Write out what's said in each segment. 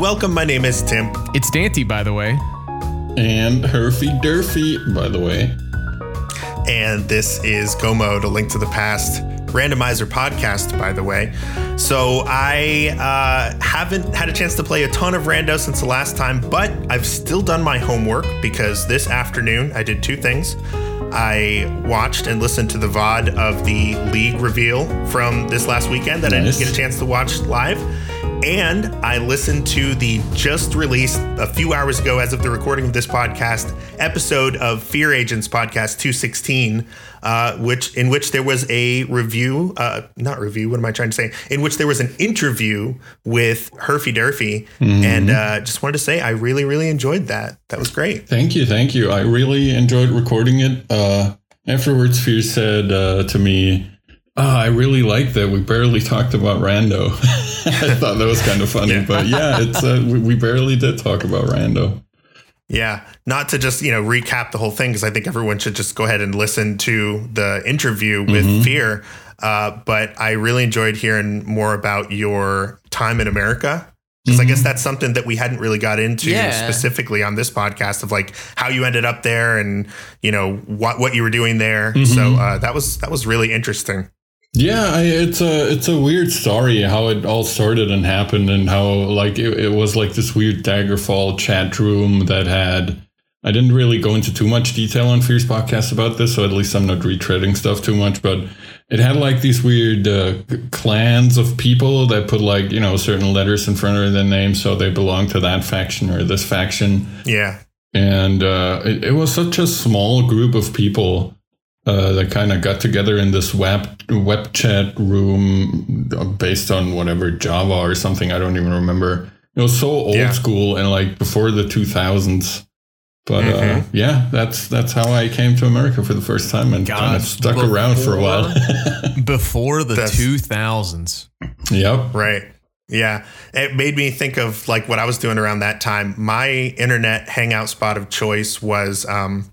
Hello and welcome. My name is Tim. It's Dante, by the way. And Herfy Durfy, by the way. And this is Go Mode, a link to the past randomizer podcast, by the way. So I uh, haven't had a chance to play a ton of rando since the last time, but I've still done my homework because this afternoon I did two things. I watched and listened to the VOD of the league reveal from this last weekend that nice. I didn't get a chance to watch live. And I listened to the just released a few hours ago, as of the recording of this podcast, episode of Fear Agents podcast 216, uh, which in which there was a review, uh, not review. What am I trying to say? In which there was an interview with Herfy Durfy, mm-hmm. and uh, just wanted to say I really, really enjoyed that. That was great. Thank you, thank you. I really enjoyed recording it. Uh, afterwards, Fear said uh, to me Oh, I really like that. We barely talked about Rando. I thought that was kind of funny, yeah. but yeah, it's uh, we, we barely did talk about Rando. Yeah, not to just you know recap the whole thing because I think everyone should just go ahead and listen to the interview with mm-hmm. Fear. Uh, but I really enjoyed hearing more about your time in America because mm-hmm. I guess mm-hmm. that's something that we hadn't really got into yeah. specifically on this podcast of like how you ended up there and you know what what you were doing there. Mm-hmm. So uh, that was that was really interesting. Yeah, I, it's a it's a weird story how it all started and happened, and how like it, it was like this weird Daggerfall chat room that had. I didn't really go into too much detail on Fear's podcast about this, so at least I'm not retreading stuff too much. But it had like these weird uh, clans of people that put like you know certain letters in front of their name, so they belong to that faction or this faction. Yeah, and uh, it, it was such a small group of people uh, that kind of got together in this web web chat room based on whatever Java or something. I don't even remember. It was so old yeah. school and like before the 2000s. But uh, mm-hmm. uh, yeah, that's that's how I came to America for the first time and kind of stuck before, around for a while. before the two thousands. Yep. Right. Yeah. It made me think of like what I was doing around that time. My internet hangout spot of choice was um,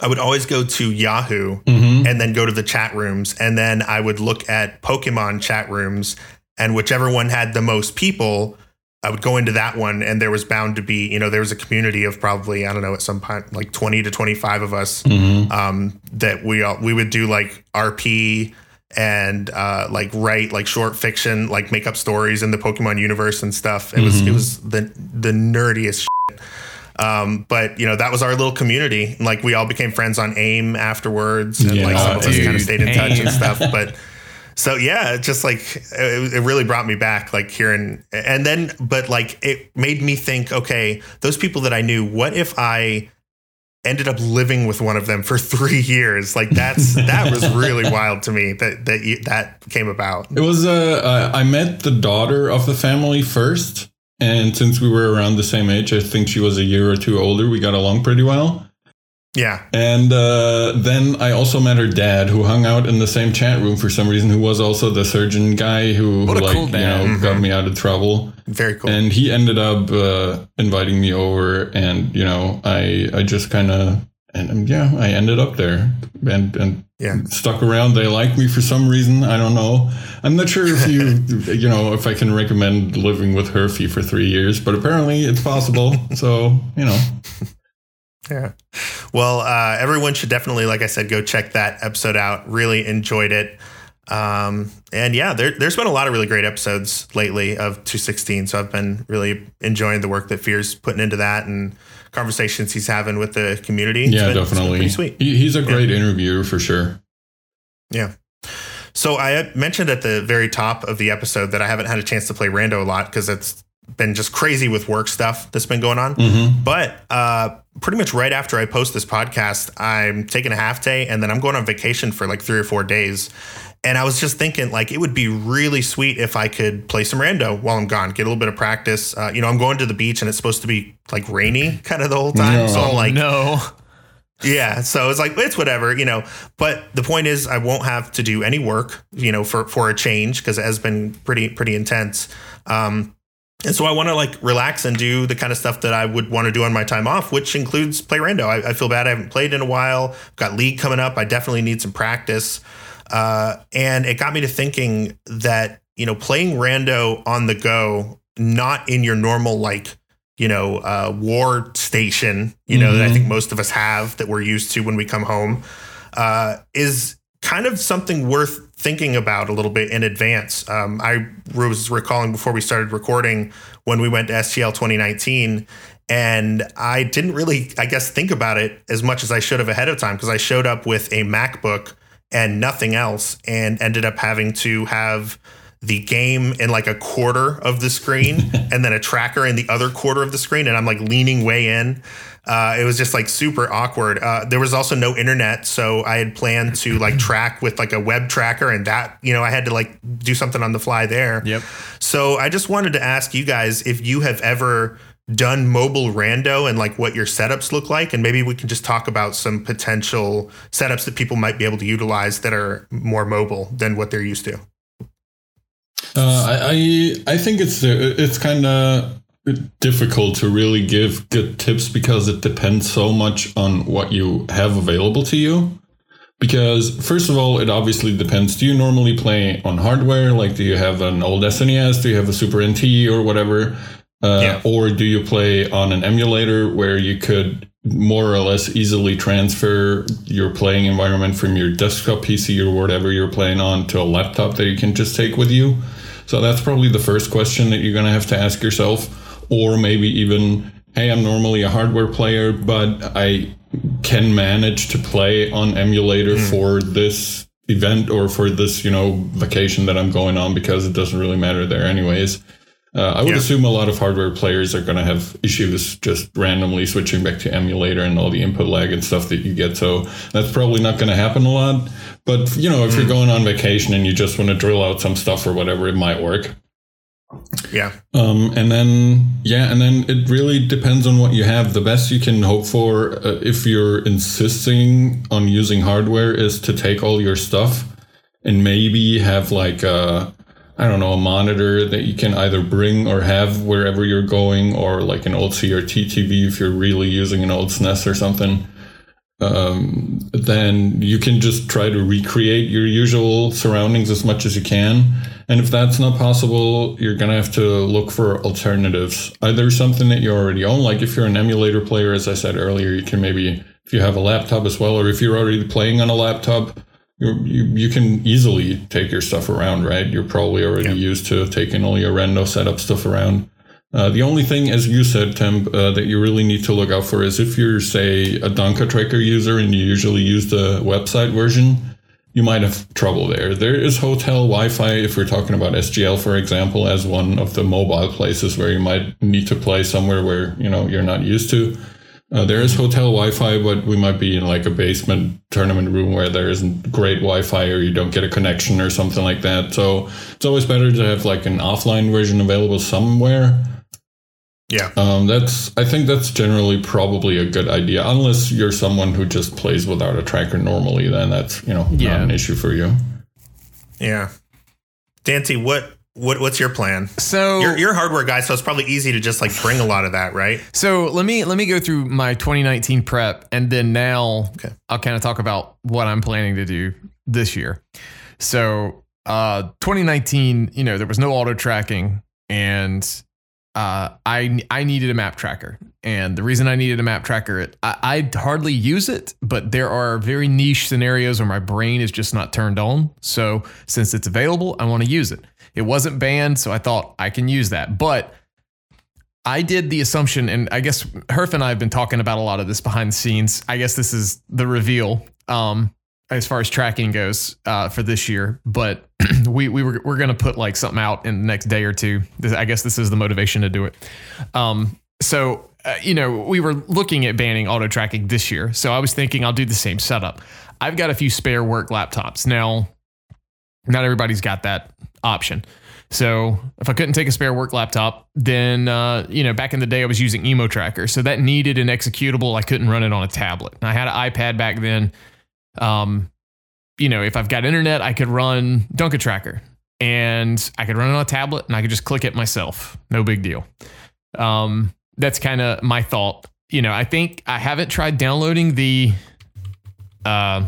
I would always go to Yahoo mm-hmm. and then go to the chat rooms. And then I would look at Pokemon chat rooms. And whichever one had the most people, I would go into that one. And there was bound to be, you know, there was a community of probably, I don't know, at some point, like 20 to 25 of us mm-hmm. um, that we all, we would do like RP and uh, like write like short fiction, like make up stories in the Pokemon universe and stuff. It mm-hmm. was, it was the, the nerdiest shit. Um, but you know that was our little community. Like we all became friends on AIM afterwards, and yeah, like some of us kind of stayed in AIM. touch and stuff. But so yeah, just like it, it, really brought me back, like hearing, and then but like it made me think, okay, those people that I knew, what if I ended up living with one of them for three years? Like that's that was really wild to me that that that came about. It was uh, I met the daughter of the family first and since we were around the same age, I think she was a year or two older. We got along pretty well. Yeah. And uh, then I also met her dad, who hung out in the same chat room for some reason, who was also the surgeon guy who, who like, cool you know, mm-hmm. got me out of trouble. Very cool. And he ended up uh, inviting me over, and you know, I I just kind of and yeah, I ended up there and and yeah. stuck around. They like me for some reason. I don't know. I'm not sure if you you know if I can recommend living with Herfy for three years, but apparently it's possible. so you know. Yeah. Well, uh, everyone should definitely, like I said, go check that episode out. Really enjoyed it. Um, and yeah, there, has been a lot of really great episodes lately of 216. So I've been really enjoying the work that Fear's putting into that and conversations he's having with the community. yeah, been, definitely. sweet. He, he's a great yeah. interviewer for sure. Yeah. So I mentioned at the very top of the episode that I haven't had a chance to play Rando a lot because it's been just crazy with work stuff that's been going on. Mm-hmm. But uh, pretty much right after I post this podcast, I'm taking a half day and then I'm going on vacation for like three or four days. And I was just thinking, like, it would be really sweet if I could play some rando while I'm gone, get a little bit of practice. Uh, you know, I'm going to the beach and it's supposed to be like rainy kind of the whole time. No. So I'm like, no. Yeah, so it's like it's whatever, you know. But the point is, I won't have to do any work, you know, for for a change because it has been pretty pretty intense. Um, and so I want to like relax and do the kind of stuff that I would want to do on my time off, which includes play rando. I, I feel bad I haven't played in a while. Got league coming up. I definitely need some practice. Uh, and it got me to thinking that, you know, playing rando on the go not in your normal like you know uh, war station you know mm-hmm. that i think most of us have that we're used to when we come home uh, is kind of something worth thinking about a little bit in advance um, i was recalling before we started recording when we went to SGL 2019 and I didn't really, I guess, think about it as much as I should have ahead of time because I showed up with a MacBook and nothing else and ended up having to have the game in like a quarter of the screen and then a tracker in the other quarter of the screen. And I'm like leaning way in. Uh, it was just like super awkward. Uh, there was also no internet, so I had planned to like track with like a web tracker, and that you know I had to like do something on the fly there. Yep. So I just wanted to ask you guys if you have ever done mobile rando and like what your setups look like and maybe we can just talk about some potential setups that people might be able to utilize that are more mobile than what they're used to uh, I I think it's it's kind of difficult to really give good tips because it depends so much on what you have available to you. Because first of all, it obviously depends. Do you normally play on hardware? Like, do you have an old SNES? Do you have a Super NT or whatever? Uh, yeah. Or do you play on an emulator where you could more or less easily transfer your playing environment from your desktop PC or whatever you're playing on to a laptop that you can just take with you? So that's probably the first question that you're going to have to ask yourself. Or maybe even, hey, I'm normally a hardware player, but I can manage to play on emulator mm. for this event or for this, you know, vacation that I'm going on because it doesn't really matter there anyways. Uh, I would yeah. assume a lot of hardware players are going to have issues just randomly switching back to emulator and all the input lag and stuff that you get. So that's probably not going to happen a lot. But you know, if mm. you're going on vacation and you just want to drill out some stuff or whatever, it might work. Yeah. Um, and then yeah, and then it really depends on what you have. The best you can hope for, uh, if you're insisting on using hardware, is to take all your stuff and maybe have like a I don't know, a monitor that you can either bring or have wherever you're going, or like an old CRT TV if you're really using an old SNES or something. Um, then you can just try to recreate your usual surroundings as much as you can. And if that's not possible, you're going to have to look for alternatives. Either something that you already own, like if you're an emulator player, as I said earlier, you can maybe, if you have a laptop as well, or if you're already playing on a laptop, you you can easily take your stuff around, right? You're probably already yeah. used to taking all your rando setup stuff around. Uh, the only thing, as you said, Tim, uh, that you really need to look out for is if you're, say, a Dunka Tracker user and you usually use the website version, you might have trouble there. There is hotel Wi-Fi if we're talking about SGL, for example, as one of the mobile places where you might need to play somewhere where you know you're not used to. Uh, there is hotel Wi-Fi, but we might be in like a basement tournament room where there isn't great Wi-Fi or you don't get a connection or something like that. So it's always better to have like an offline version available somewhere. Yeah. Um, that's I think that's generally probably a good idea, unless you're someone who just plays without a tracker normally. Then that's you know yeah. not an issue for you. Yeah. Dante, what what, what's your plan? So you're, you're a hardware guy, so it's probably easy to just like bring a lot of that, right? So let me let me go through my 2019 prep, and then now okay. I'll kind of talk about what I'm planning to do this year. So uh, 2019, you know, there was no auto tracking, and uh, I I needed a map tracker, and the reason I needed a map tracker, I, I hardly use it, but there are very niche scenarios where my brain is just not turned on. So since it's available, I want to use it. It wasn't banned, so I thought I can use that. But I did the assumption, and I guess Herf and I have been talking about a lot of this behind the scenes. I guess this is the reveal um, as far as tracking goes uh, for this year. But we we were we're gonna put like something out in the next day or two. I guess this is the motivation to do it. Um, so uh, you know, we were looking at banning auto tracking this year. So I was thinking I'll do the same setup. I've got a few spare work laptops now. Not everybody's got that option. So if I couldn't take a spare work laptop, then uh, you know back in the day I was using Emo Tracker, so that needed an executable. I couldn't run it on a tablet. I had an iPad back then. Um, you know, if I've got internet, I could run Dunka Tracker, and I could run it on a tablet, and I could just click it myself. No big deal. Um, that's kind of my thought. You know, I think I haven't tried downloading the uh,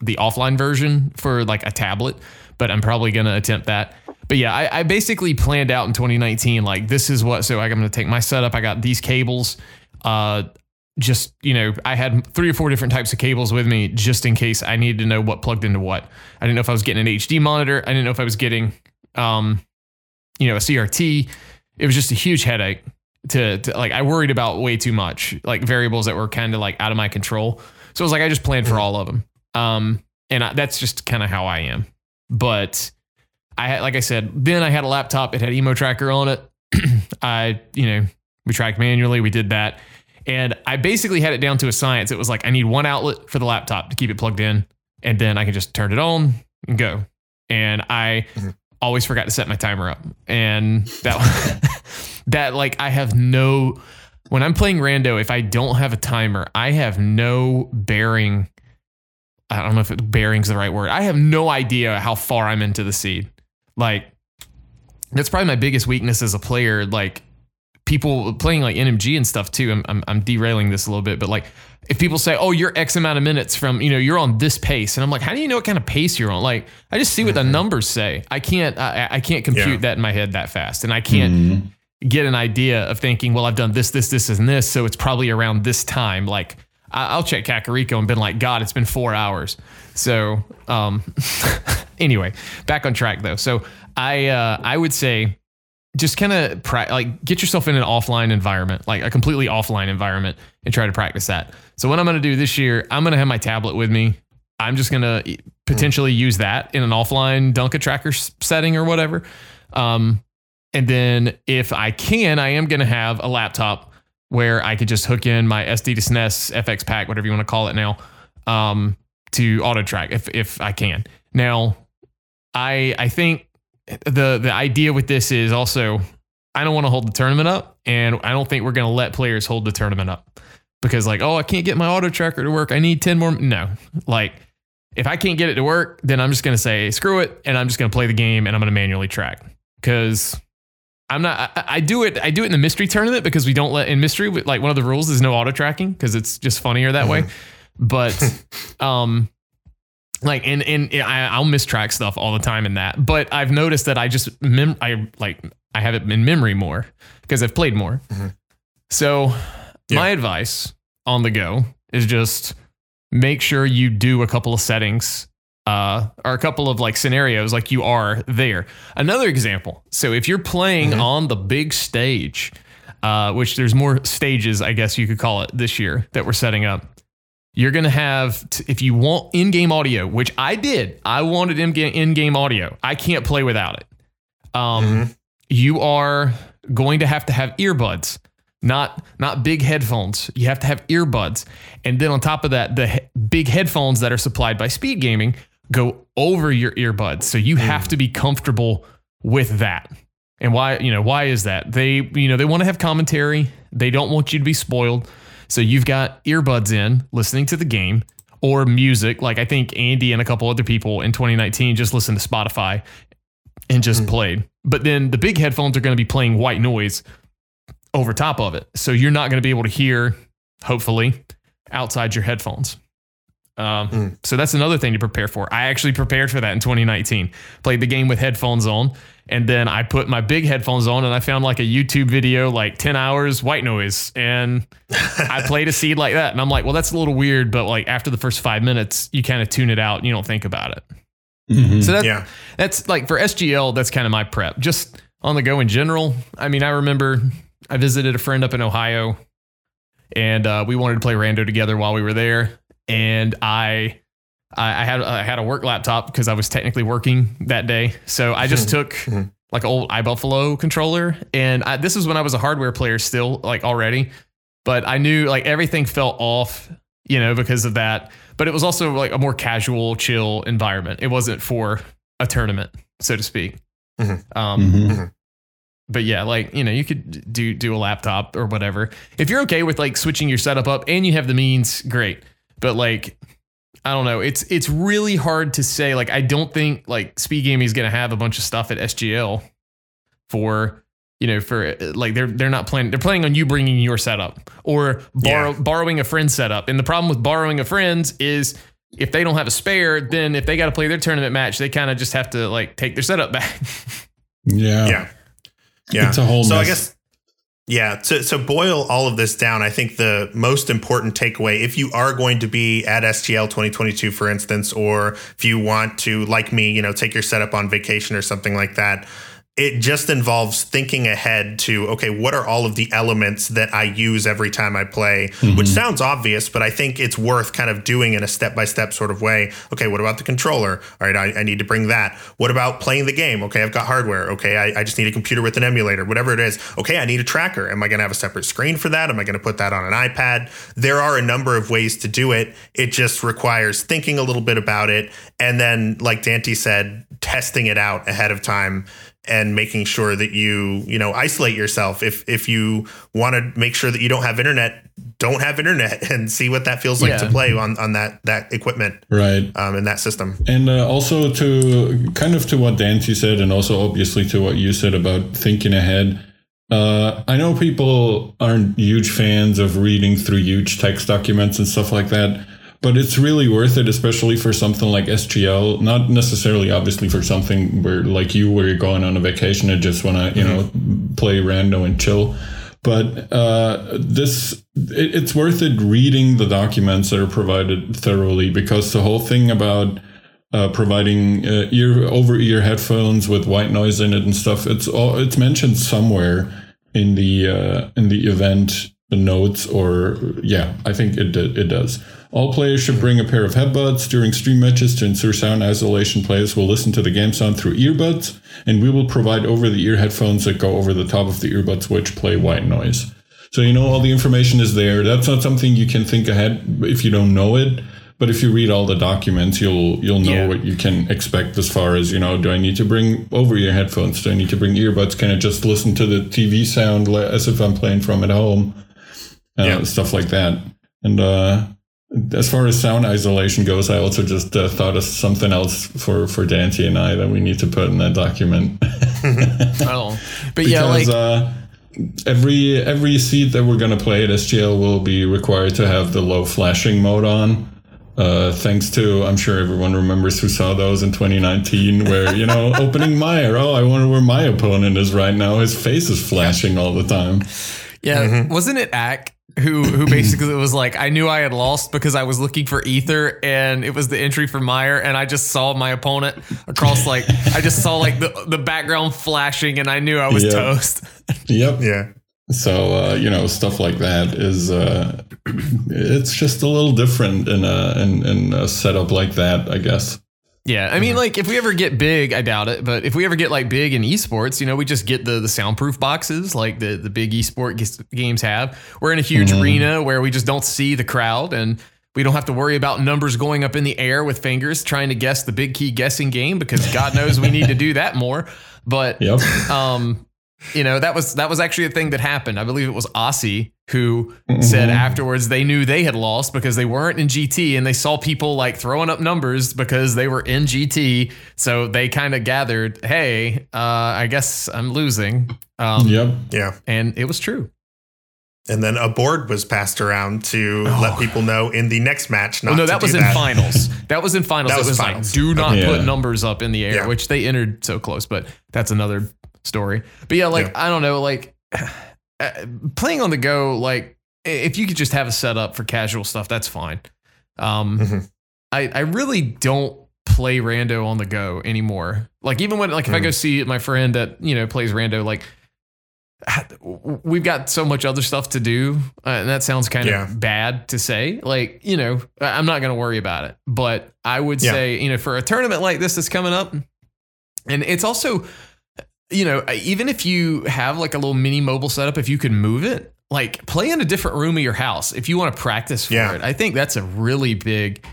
the offline version for like a tablet, but I'm probably going to attempt that. but yeah, I, I basically planned out in 2019 like this is what. So like, I'm going to take my setup. I got these cables. Uh, just you know, I had three or four different types of cables with me just in case I needed to know what plugged into what. I didn't know if I was getting an HD monitor. I didn't know if I was getting, um, you know, a CRT. It was just a huge headache. To, to like, I worried about way too much, like variables that were kind of like out of my control. So it was like I just planned for all of them. Um, and I, that's just kind of how I am. But I had, like I said, then I had a laptop. It had emo tracker on it. I, you know, we tracked manually. We did that, and I basically had it down to a science. It was like I need one outlet for the laptop to keep it plugged in, and then I can just turn it on and go. And I mm-hmm. always forgot to set my timer up, and that that like I have no when I'm playing rando. If I don't have a timer, I have no bearing. I don't know if it, bearing's the right word. I have no idea how far I'm into the seed. Like that's probably my biggest weakness as a player. Like people playing like NMG and stuff too. I'm, I'm, I'm derailing this a little bit, but like if people say, "Oh, you're X amount of minutes from you know you're on this pace," and I'm like, "How do you know what kind of pace you're on?" Like I just see what the mm-hmm. numbers say. I can't I, I can't compute yeah. that in my head that fast, and I can't. Mm. Get an idea of thinking, well, I've done this, this, this, and this, so it's probably around this time. Like, I'll check Kakariko and been like, God, it's been four hours. So, um, anyway, back on track though. So I uh, I would say just kind of pra- like get yourself in an offline environment, like a completely offline environment, and try to practice that. So what I'm going to do this year, I'm going to have my tablet with me. I'm just going to potentially use that in an offline Dunka tracker setting or whatever. Um, and then if I can, I am going to have a laptop where I could just hook in my SD to SNES FX pack, whatever you want to call it now, um, to auto track if if I can. Now, I I think the the idea with this is also I don't want to hold the tournament up, and I don't think we're going to let players hold the tournament up because like oh I can't get my auto tracker to work. I need ten more. No, like if I can't get it to work, then I'm just going to say screw it, and I'm just going to play the game, and I'm going to manually track because I'm not. I, I, do it. I do it in the mystery tournament because we don't let in mystery. Like one of the rules is no auto tracking because it's just funnier that way. But um, like and and I, I'll mistrack stuff all the time in that. But I've noticed that I just mem- I like I have it in memory more because I've played more. Mm-hmm. So yeah. my advice on the go is just make sure you do a couple of settings uh, or a couple of like scenarios like you are there. Another example. So if you're playing mm-hmm. on the big stage, uh, which there's more stages, I guess you could call it this year that we're setting up. You're going to have, t- if you want in game audio, which I did, I wanted in game audio. I can't play without it. Um, mm-hmm. You are going to have to have earbuds, not not big headphones. You have to have earbuds, and then on top of that, the he- big headphones that are supplied by Speed Gaming go over your earbuds. So you have to be comfortable with that. And why, you know, why is that? They, you know, they want to have commentary. They don't want you to be spoiled. So you've got earbuds in listening to the game or music. Like I think Andy and a couple other people in 2019 just listened to Spotify and just mm. played. But then the big headphones are going to be playing white noise over top of it. So you're not going to be able to hear, hopefully, outside your headphones. Um, mm. So that's another thing to prepare for. I actually prepared for that in 2019. Played the game with headphones on, and then I put my big headphones on, and I found like a YouTube video, like 10 hours white noise, and I played a seed like that. And I'm like, well, that's a little weird, but like after the first five minutes, you kind of tune it out and you don't think about it. Mm-hmm. So that's yeah. that's like for SGL, that's kind of my prep. Just on the go in general. I mean, I remember I visited a friend up in Ohio, and uh, we wanted to play Rando together while we were there and I I had I had a work laptop because I was technically working that day. So I just took mm-hmm. like an old iBuffalo controller, and I, this is when I was a hardware player still, like already. But I knew like everything felt off, you know, because of that. But it was also like a more casual, chill environment. It wasn't for a tournament, so to speak. Mm-hmm. Um, mm-hmm. mm-hmm. But yeah, like you know, you could do do a laptop or whatever. If you're okay with like switching your setup up and you have the means, great but like I don't know. It's it's really hard to say. Like I don't think like Speed Gaming is going to have a bunch of stuff at SGL for you know for like they're they're not planning. They're planning on you bringing your setup or borrow, yeah. borrowing a friend's setup. And the problem with borrowing a friend's is if they don't have a spare, then if they got to play their tournament match, they kind of just have to like take their setup back. Yeah. Yeah. Yeah. It's a whole so mess. I guess yeah, so so boil all of this down. I think the most important takeaway, if you are going to be at SGL 2022, for instance, or if you want to, like me, you know, take your setup on vacation or something like that, it just involves thinking ahead to okay what are all of the elements that i use every time i play? Mm-hmm. which sounds obvious but i think it's worth kind of doing in a step-by-step sort of way. Okay what about the controller? All right I, I need to bring that. What about playing the game? Okay i've got hardware. Okay I, I, just need a computer with an emulator whatever it is. Okay i need a tracker. Am i going to have a separate screen for that? Am i going to put that on an ipad? There are a number of ways to do it. It just requires thinking a little bit about it and then like dante said testing it out ahead of time and making sure that you you know isolate yourself. If if you want to make sure that you don't have internet don't have internet and see what that feels like yeah. to play on on that that equipment right. um in that system. And uh, also to kind of to what Dante said and also obviously to what you said about thinking ahead uh, I know people aren't huge fans of reading through huge text documents and stuff like that but it's really worth it, especially for something like SGL. Not necessarily, obviously, for something where like you, where you're going on a vacation and just want to, you mm-hmm. know, play rando and chill. But uh, this, it, it's worth it reading the documents that are provided thoroughly because the whole thing about uh, providing uh, ear over ear headphones with white noise in it and stuff, it's all it's mentioned somewhere in the uh, in the event notes or yeah, I think it it does. All players should bring a pair of headbuds during stream matches to ensure sound isolation. Players will listen to the game sound through earbuds, and we will provide over the ear headphones that go over the top of the earbuds, which play white noise. So, you know, all the information is there. That's not something you can think ahead if you don't know it. But if you read all the documents, you'll you'll know yeah. what you can expect as far as you know. Do I need to bring over ear headphones? Do I need to bring earbuds? Can I just listen to the TV sound as if I'm playing from at home? Uh, yeah. Stuff like that. And uh, as far as sound isolation goes, I also just uh, thought of something else for for Dante and I that we need to put in that document. oh, but because, yeah, like. Uh, every every seat that we're going to play at SGL will be required to have the low flashing mode on. Uh, thanks to I'm sure everyone remembers who saw those in 2019, where you know opening Mire. Oh, I wonder where my opponent is right now. His face is flashing all the time. Yeah, mm-hmm. wasn't it Ack who who basically was like, I knew I had lost because I was looking for ether and it was the entry for Mire and I just saw my opponent across like I just saw like the, the background flashing and I knew I was yep. toast. yep. Yeah. So uh, you know stuff like that is uh, it's just a little different in a in, in a setup like that, I guess. Yeah, I mean, like if we ever get big, I doubt it, but if we ever get like big in esports, you know, we just get the the soundproof boxes like the the big esport games have. We're in a huge mm-hmm. arena where we just don't see the crowd and we don't have to worry about numbers going up in the air with fingers trying to guess the big key guessing game because God knows we need to do that more. But yep. um, you know that was that was actually a thing that happened. I believe it was Aussie who mm-hmm. said afterwards they knew they had lost because they weren't in GT and they saw people like throwing up numbers because they were in GT. So they kind of gathered, hey, uh, I guess I'm losing. Um, yep. Yeah. And it was true. And then a board was passed around to oh. let people know in the next match. Not well, no, that was in that. finals. That was in finals. that was, was finals. like, do not put numbers up in the air, yeah. which they entered so close, but that's another story. But yeah, like, yeah. I don't know, like, uh, playing on the go, like if you could just have a setup for casual stuff, that's fine. Um, mm-hmm. I I really don't play rando on the go anymore. Like even when like if mm. I go mm. see my friend that you know plays rando, like we've got so much other stuff to do, uh, and that sounds kind yeah. of bad to say. Like you know, I'm not going to worry about it, but I would yeah. say you know for a tournament like this that's coming up, and it's also you know, even if you have like a little mini mobile setup, if you can move it, like play in a different room of your house if you want to practice for yeah. it. I think that's a really big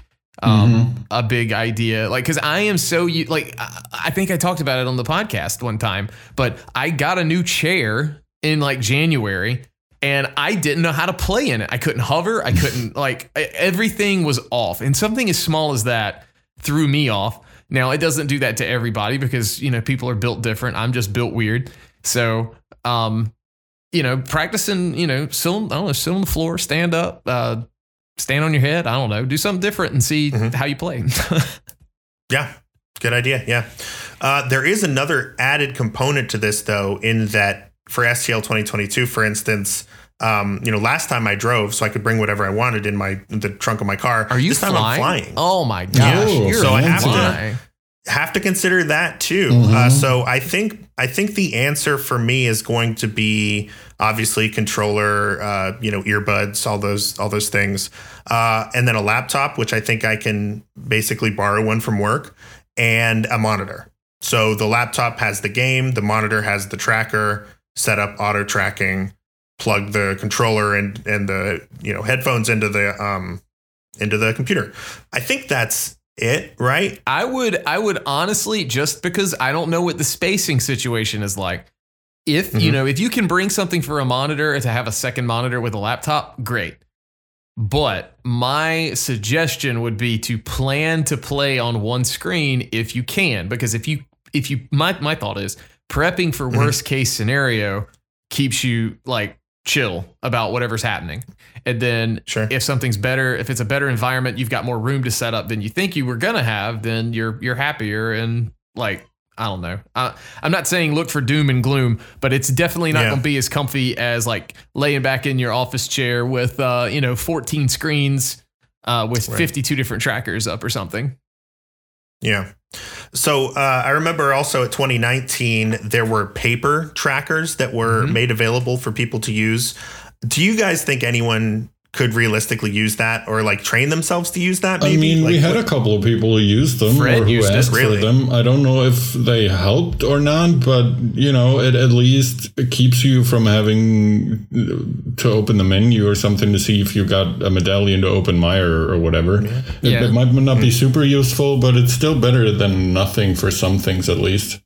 um mm-hmm. a big idea like cuz I am so you like I think I talked about it on the podcast one time, but I got a new chair in like January and I didn't know how to play in it. I couldn't hover, I couldn't like everything was off. And something as small as that threw me off. Now it doesn't do that to everybody because you know people are built different. I'm just built weird. So um, you know, practicing, you know, sit on, I don't know, sit on the floor, stand up, uh, stand on your head. I don't know, do something different and see mm-hmm. how you play. yeah, good idea. Yeah. Uh, there is another added component to this, though, in that for SGL 2022, for instance, um, you know, last time I drove, so I could bring whatever I wanted in my in the trunk of my car. Are you this time flying? I'm flying. Oh my gosh! Oh, You're so I have flying. to have to consider that too. Mhm. Uh, so I think I think the answer for me is going to be obviously controller, uh, you know, earbuds, all those all those things, uh, and then a laptop, which I think I can basically borrow one from work, and a monitor. So the laptop has the game, the monitor has the tracker, set up auto tracking, plug the controller and and the you know headphones into the um into the computer. I think that's it, right? I would I would honestly just because I don't know what the spacing situation is like. If you Mhm. know, if you can bring something for a monitor to have a second monitor with a laptop, great. But my suggestion would be to plan to play on one screen if you can because if you if you my my thought is prepping for Mhm. worst case scenario keeps you like chill about whatever's happening. And then Sure. if something's better, if it's a better environment, you've got more room to set up than you think you were gonna have, then you're you're happier and like I don't know. I, I'm not saying look for doom and gloom, but it's definitely not Yeah. going to be as comfy as like laying back in your office chair with uh, you know 14 screens uh, with Right. 52 different trackers up or something. Yeah. So uh, I remember also at 2019 there were paper trackers that were Mhm. made available for people to use. Do you guys think anyone could realistically use that or like train themselves to use that? Maybe I Maybe? mean, we Like, had a couple of people who used them Fred or who used it, asked really. for them. I don't know if they helped or not, but you know, it at least keeps you from having to open the menu or something to see if you got a medallion to open Mire or whatever. It, Yeah. it might not be hmm. super useful, but it's still better than nothing for some things at least.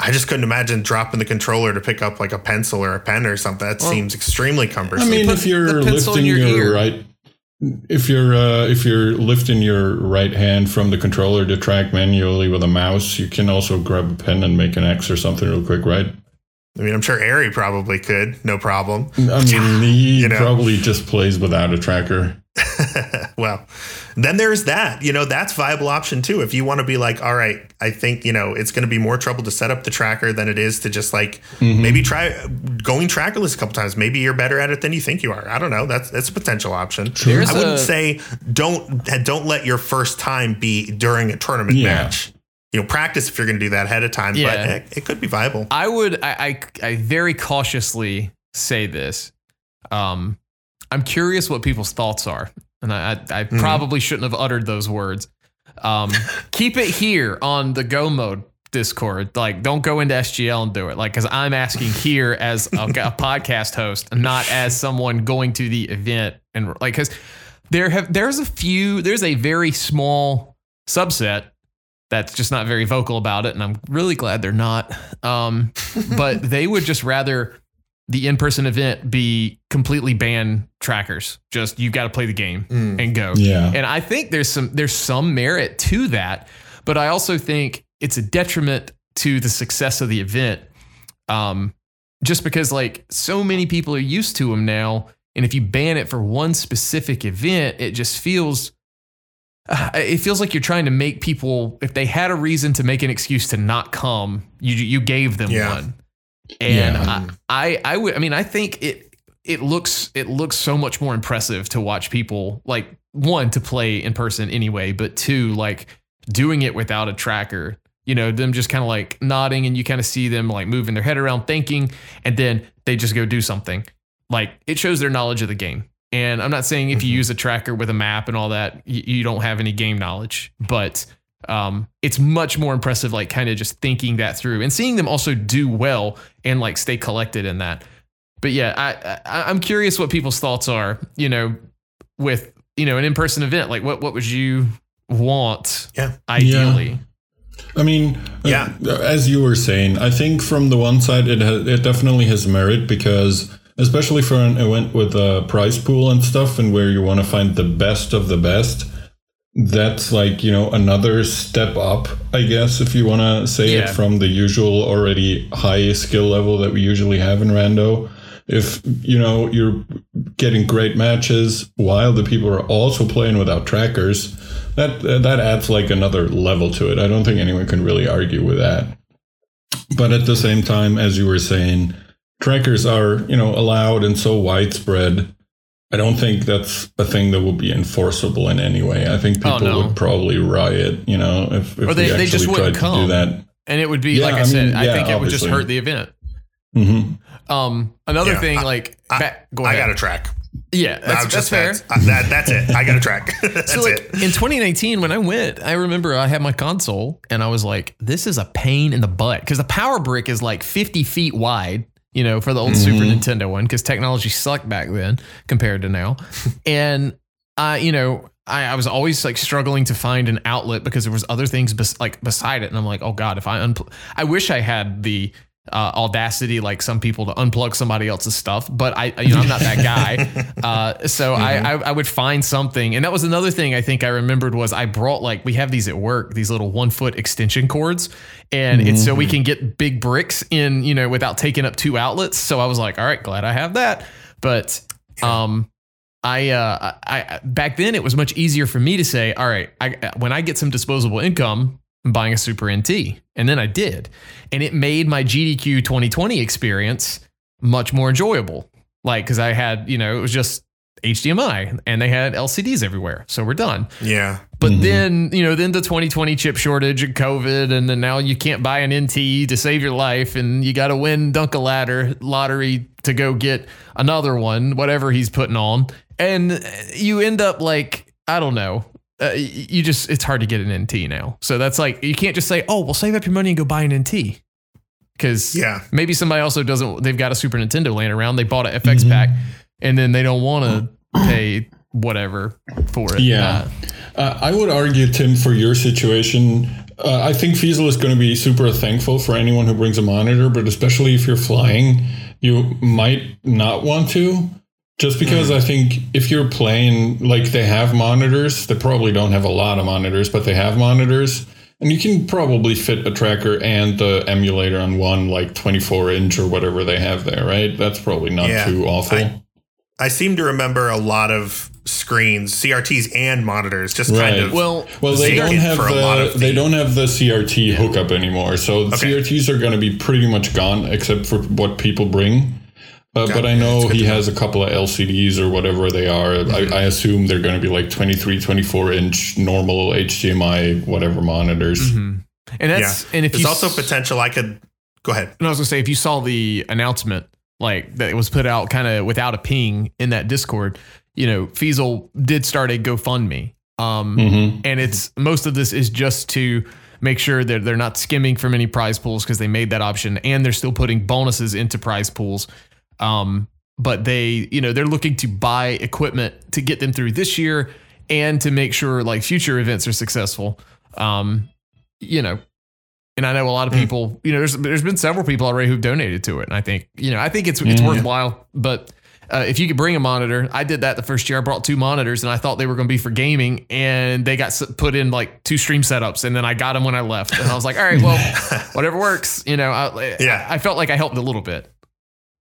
I just couldn't imagine dropping the controller to pick up like a pencil or a pen or something. That Well, seems extremely cumbersome. I mean, if you're the pencil in lifting your your, right, if you're uh, if you're lifting your right hand from the controller to track manually with a mouse, you can also grab a pen and make an X or something real quick, right? I mean, I'm sure Ari probably could, no problem. I mean, he You know. probably just plays without a tracker. well, then there's that. You know, that's viable option too. If you want to be like, all right, I think you know it's going to be more trouble to set up the tracker than it is to just like Mhm. maybe try going trackerless a couple times. Maybe you're better at it than you think you are. I don't know. That's that's a potential option. There's I wouldn't a- say don't don't let your first time be during a tournament Yeah. match. You know, practice if you're going to do that ahead of time. But Yeah. it, it could be viable. I would I, I I very cautiously say this. Um, I'm curious what people's thoughts are, and I I, I Mhm. probably shouldn't have uttered those words. Um, keep it here on the Go Mode Discord. Like, don't go into SGL and do it. Like, because I'm asking here as a, a podcast host, not as someone going to the event, and like, because there have there's a few there's a very small subset that's just not very vocal about it, and I'm really glad they're not. Um, but they would just rather the in-person event be completely ban trackers. Just you've got to play the game Mm. and go. Yeah. And I think there's some there's some merit to that, but I also think it's a detriment to the success of the event. Um, just because like so many people are used to them now, and if you ban it for one specific event, it just feels uh, it feels like you're trying to make people if they had a reason to make an excuse to not come, you you gave them Yeah. one. And Yeah. I, I I would I mean I think it it looks it looks so much more impressive to watch people like one to play in person anyway, but two like doing it without a tracker. You know, them just kind of like nodding and you kind of see them like moving their head around thinking and then they just go do something. Like it shows their knowledge of the game. And I'm not saying if you Mhm. use a tracker with a map and all that, you don't have any game knowledge, but um, it's much more impressive, like kind of just thinking that through and seeing them also do well and like stay collected in that. But yeah, I, I I'm curious what people's thoughts are. You know, with you know an in person event, like what what would you want? Yeah. ideally. I mean, uh, Yeah. as you were saying, I think from the one side, it has, it definitely has merit because, especially for an event with a prize pool and stuff, and where you want to find the best of the best, that's like you know another step up, I guess, if you want to say Yeah. it from the usual already high skill level that we usually have in rando. if you know you're getting great matches while the people are also playing without trackers, that that adds like another level to it. I don't think anyone can really argue with that. But at the same time, as you were saying, trackers are you know allowed and so widespread. I don't think that's a thing that will be enforceable in any way. I think Oh, people no. would probably riot, you know, if, if Or they- they actually just tried wouldn't to come. do that. And it would be Yeah, like I, I said, mean, I yeah, think it would just hurt the event. hmm Um, another Yeah, thing, I- like, I, ba- go I got a track. yeah, that's, I'm that's just- fair. That's, that, that's it. I got a track. that's so like it. in 2019 when i went i remember i had my console and i was like this is a pain in the butt because the power brick is like 50 feet wide you know for the old super mm-hmm. nintendo one because technology sucked back then compared to now. And i you know I, I was always like struggling to find an outlet because there was other things bes- like beside it. And i'm like oh god if i unpl- i wish i had the uh, audacity like some people to unplug somebody else's stuff but i you know i'm not that guy. Uh, so I, I i would find something. And that was another thing i think i remembered was i brought like we have these at work these little one foot extension cords. And it's so we can get big bricks in you know without taking up two outlets. So i was like all right glad i have that. But um I, uh, I, back then it was much easier for me to say, all right, I, when I get some disposable income, buying a Super NT, and then I did, and it made my GDQ 2020 experience much more enjoyable. Like, because I had, you know, it was just HDMI, and they had LCDs everywhere, so we're done. Yeah. But Mhm. then, you know, then the 2020 chip shortage and COVID, and then now you can't buy an NT to save your life, and you got to win Dunk a Ladder lottery to go get another one, whatever he's putting on, and you end up like I don't know. Uh, you just it's hard to get an NT now, so that's like you can't just say, "Oh, well, save up your money and go buy an NT," because Yeah. maybe somebody also doesn't. They've got a Super Nintendo laying around. They bought an FX Mhm. pack, and then they don't want to pay whatever for it. Yeah. Uh, Uh, I would argue, Tim, for your situation, uh, I think Fiesel is going to be super thankful for anyone who brings a monitor, but especially if you're flying, you might not want to. Just because I think if you're playing, like they have monitors, they probably don't have a lot of monitors, but they have monitors. And you can probably fit a tracker and the emulator on one, like 24 inch or whatever they have there, right? That's probably not Yeah. too awful. I- I seem to remember a lot of screens, CRTs and monitors, just Right. kind of. well, Well, they don't have for the, they don't have the CRT hookup anymore, so the Okay. CRTs are going to be pretty much gone, except for what people bring. Uh, but. I know That's he has a couple of LCDs or whatever they are. Mhm. I, I assume they're going to be like 23, 24 inch normal HDMI whatever monitors. mhm. and that's and if There's also s- potential. I could go ahead. And I was gonna say, if you saw the announcement, like that it was put out kind of without a ping in that Discord, you know, Fiesel did start a GoFundMe. Um, Mhm. and it's most of this is just to make sure that they're not skimming from any prize pools because they made that option and they're still putting bonuses into prize pools. Um, but they, you know, they're looking to buy equipment to get them through this year and to make sure like future events are successful. Um, you know, and I know a lot of Mm. people, you know, there's there's been several people already who've donated to it, and I think, you know, I think it's it's Mhm. worthwhile. But uh, if you could bring a monitor, I did that the first year. I brought two monitors, and I thought they were going to be for gaming, and they got put in like two stream setups, and then I got them when I left, and I was like, all right, well, whatever works, you know. I, Yeah. I, I felt like I helped a little bit.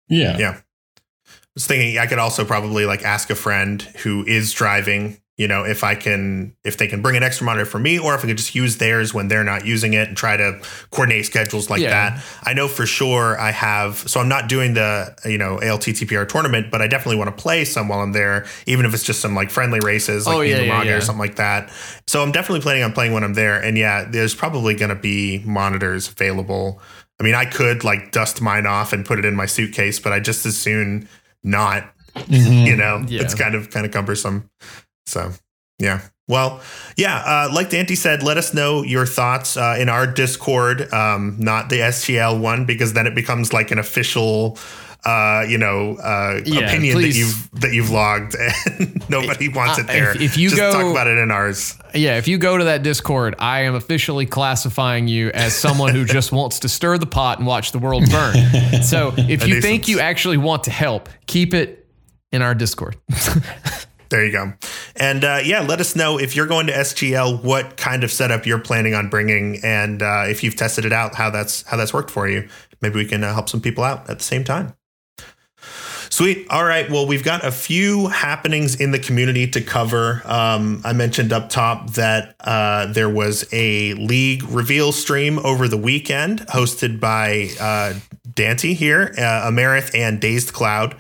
Yeah. Yeah. I was thinking I could also probably like ask a friend who is driving, you know, if I can, if they can bring an extra monitor for me, or if I could just use theirs when they're not using it and try to coordinate schedules like Yeah. that. I know for sure I have, so I'm not doing the, you know, ALTTPR tournament, but I definitely want to play some while I'm there, even if it's just some like friendly races, like Oh, yeah, yeah, yeah. or something like that. So I'm definitely planning on playing when I'm there. And yeah, there's probably going to be monitors available. I mean, I could like dust mine off and put it in my suitcase, but I just as soon not. Mhm. You know, Yeah. it's kind of kind of cumbersome. So yeah. Well, yeah. Uh, like Dante said, let us know your thoughts uh, in our Discord, um, not the SGL one, because then it becomes like an official. Uh, you know, uh, Yeah, opinion please. that you've that you've logged, and nobody wants Uh, it there. if- if you just go- talk about it in ours, Yeah, if you go to that Discord, I am officially classifying you as someone who just wants to stir the pot and watch the world burn. So if you think you actually want to help, keep it in our Discord. There you go. And uh, yeah, let us know if you're going to SGL, what kind of setup you're planning on bringing, and uh, if you've tested it out, how that's how that's worked for you. Maybe we can uh, help some people out at the same time. Sweet. All right. Well, we've got a few happenings in the community to cover. Um, I mentioned up top that uh, there was a league reveal stream over the weekend hosted by uh, Dante here, uh, Amerith, and Dazed Cloud.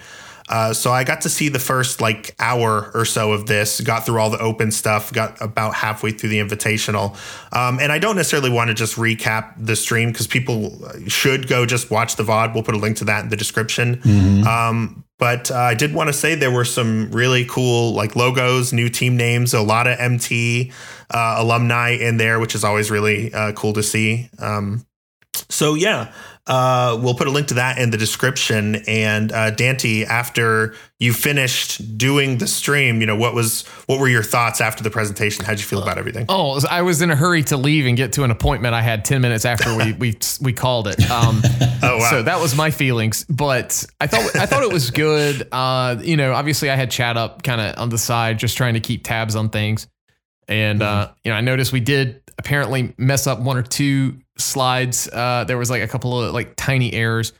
Uh, so I got to see the first like hour or so of this, got through all the open stuff, got about halfway through the invitational. Um, and I don't necessarily want to just recap the stream because people should go just watch the VOD. We'll put a link to that in the description. Mm-hmm. Um, but uh, I did want to say there were some really cool like logos, new team names, a lot of MT uh, alumni in there, which is always really uh, cool to see. Um, so yeah, uh, we'll put a link to that in the description. And uh, Dante, after you finished doing the stream, you know what was what were your thoughts after the presentation? How'd you feel about everything? Oh, I was in a hurry to leave and get to an appointment. I had ten minutes after we we we called it. Um, oh wow! So that was my feelings. But I thought I thought it was good. Uh, you know, obviously I had chat up kind of on the side, just trying to keep tabs on things. And mm-hmm. uh, you know, I noticed we did apparently mess up one or two slides. Uh, there was like a couple of like tiny errors,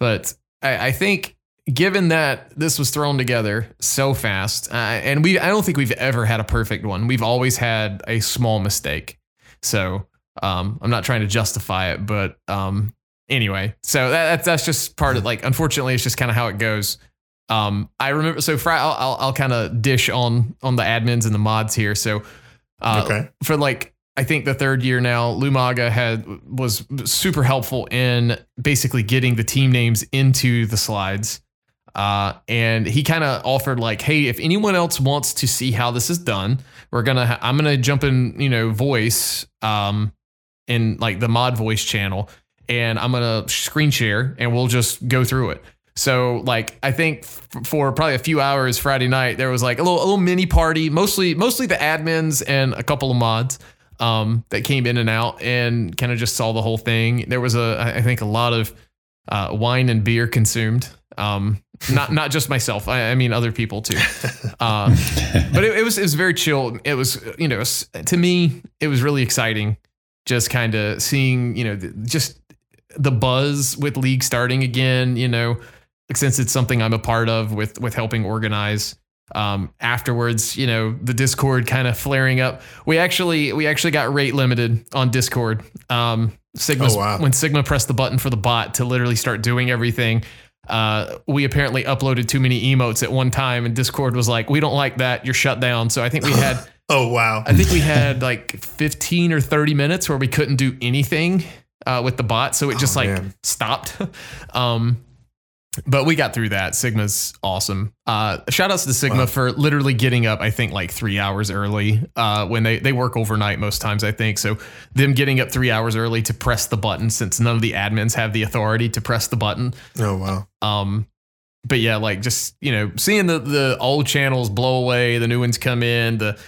but I, I think given that this was thrown together so fast, uh, and we I don't think we've ever had a perfect one. We've always had a small mistake. So um, I'm not trying to justify it, but um, anyway, so that, that's that's just part of like. Unfortunately, it's just kind of how it goes. Um, I remember so Fri- I'll I'll, I'll kind of dish on on the admins and the mods here. So uh, okay. for like I think the third year now, Lumaga had was super helpful in basically getting the team names into the slides. Uh, and he kind of offered like, hey, if anyone else wants to see how this is done, we're gonna ha- I'm gonna jump in, you know, voice um in like the mod voice channel, and I'm gonna screen share, and we'll just go through it. So like I think f- for probably a few hours Friday night there was like a little a little mini party, mostly mostly the admins and a couple of mods um, that came in and out and kind of just saw the whole thing. There was a, I think, a lot of uh, wine and beer consumed. Um, not not just myself. I, I mean other people too. Uh, but it, it, was it was very chill. It was you know to me it was really exciting. Just kind of seeing you know just the buzz with league starting again. You know since it's something I'm a part of with with helping organize um, afterwards, you know, the Discord kind of flaring up. We actually we actually got rate limited on Discord. Um, Sigma oh, wow. when Sigma pressed the button for the bot to literally start doing everything. Uh, we apparently uploaded too many emotes at one time, and Discord was like, "We don't like that. You're shut down." So I think we had. oh wow! I think we had like 15 or 30 minutes where we couldn't do anything uh, with the bot, so it just oh, like man. stopped. um, but we got through that. Sigma's awesome. Uh, shout outs to Sigma wow. for literally getting up, I think like three hours early uh, when they, they work overnight most times, I think. So them getting up three hours early to press the button since none of the admins have the authority to press the button. Oh, wow. Um, but yeah, like just, you know, seeing the, the old channels blow away, the new ones come in, the,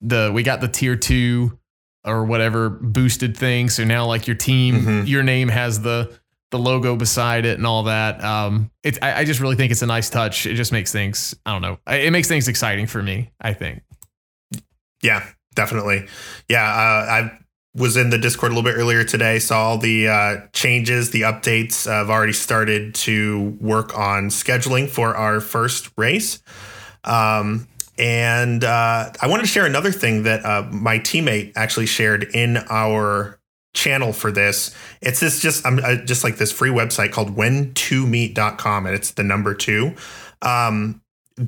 the, we got the tier two or whatever boosted thing. So now like your team, mm-hmm. your name has the, the logo beside it and all that. Um, it's I, I, just really think it's a nice touch. It just makes things I don't know. It makes things exciting for me. I think. Yeah, definitely. Yeah, uh, I was in the Discord a little bit earlier today. Saw all the uh, changes, the updates. Uh, I've already started to work on scheduling for our first race. Um, and uh, I wanted to share another thing that uh, my teammate actually shared in our channel for this. It's this just I'm uh, just like this free website called when2meet.com and it's the number 2. Um,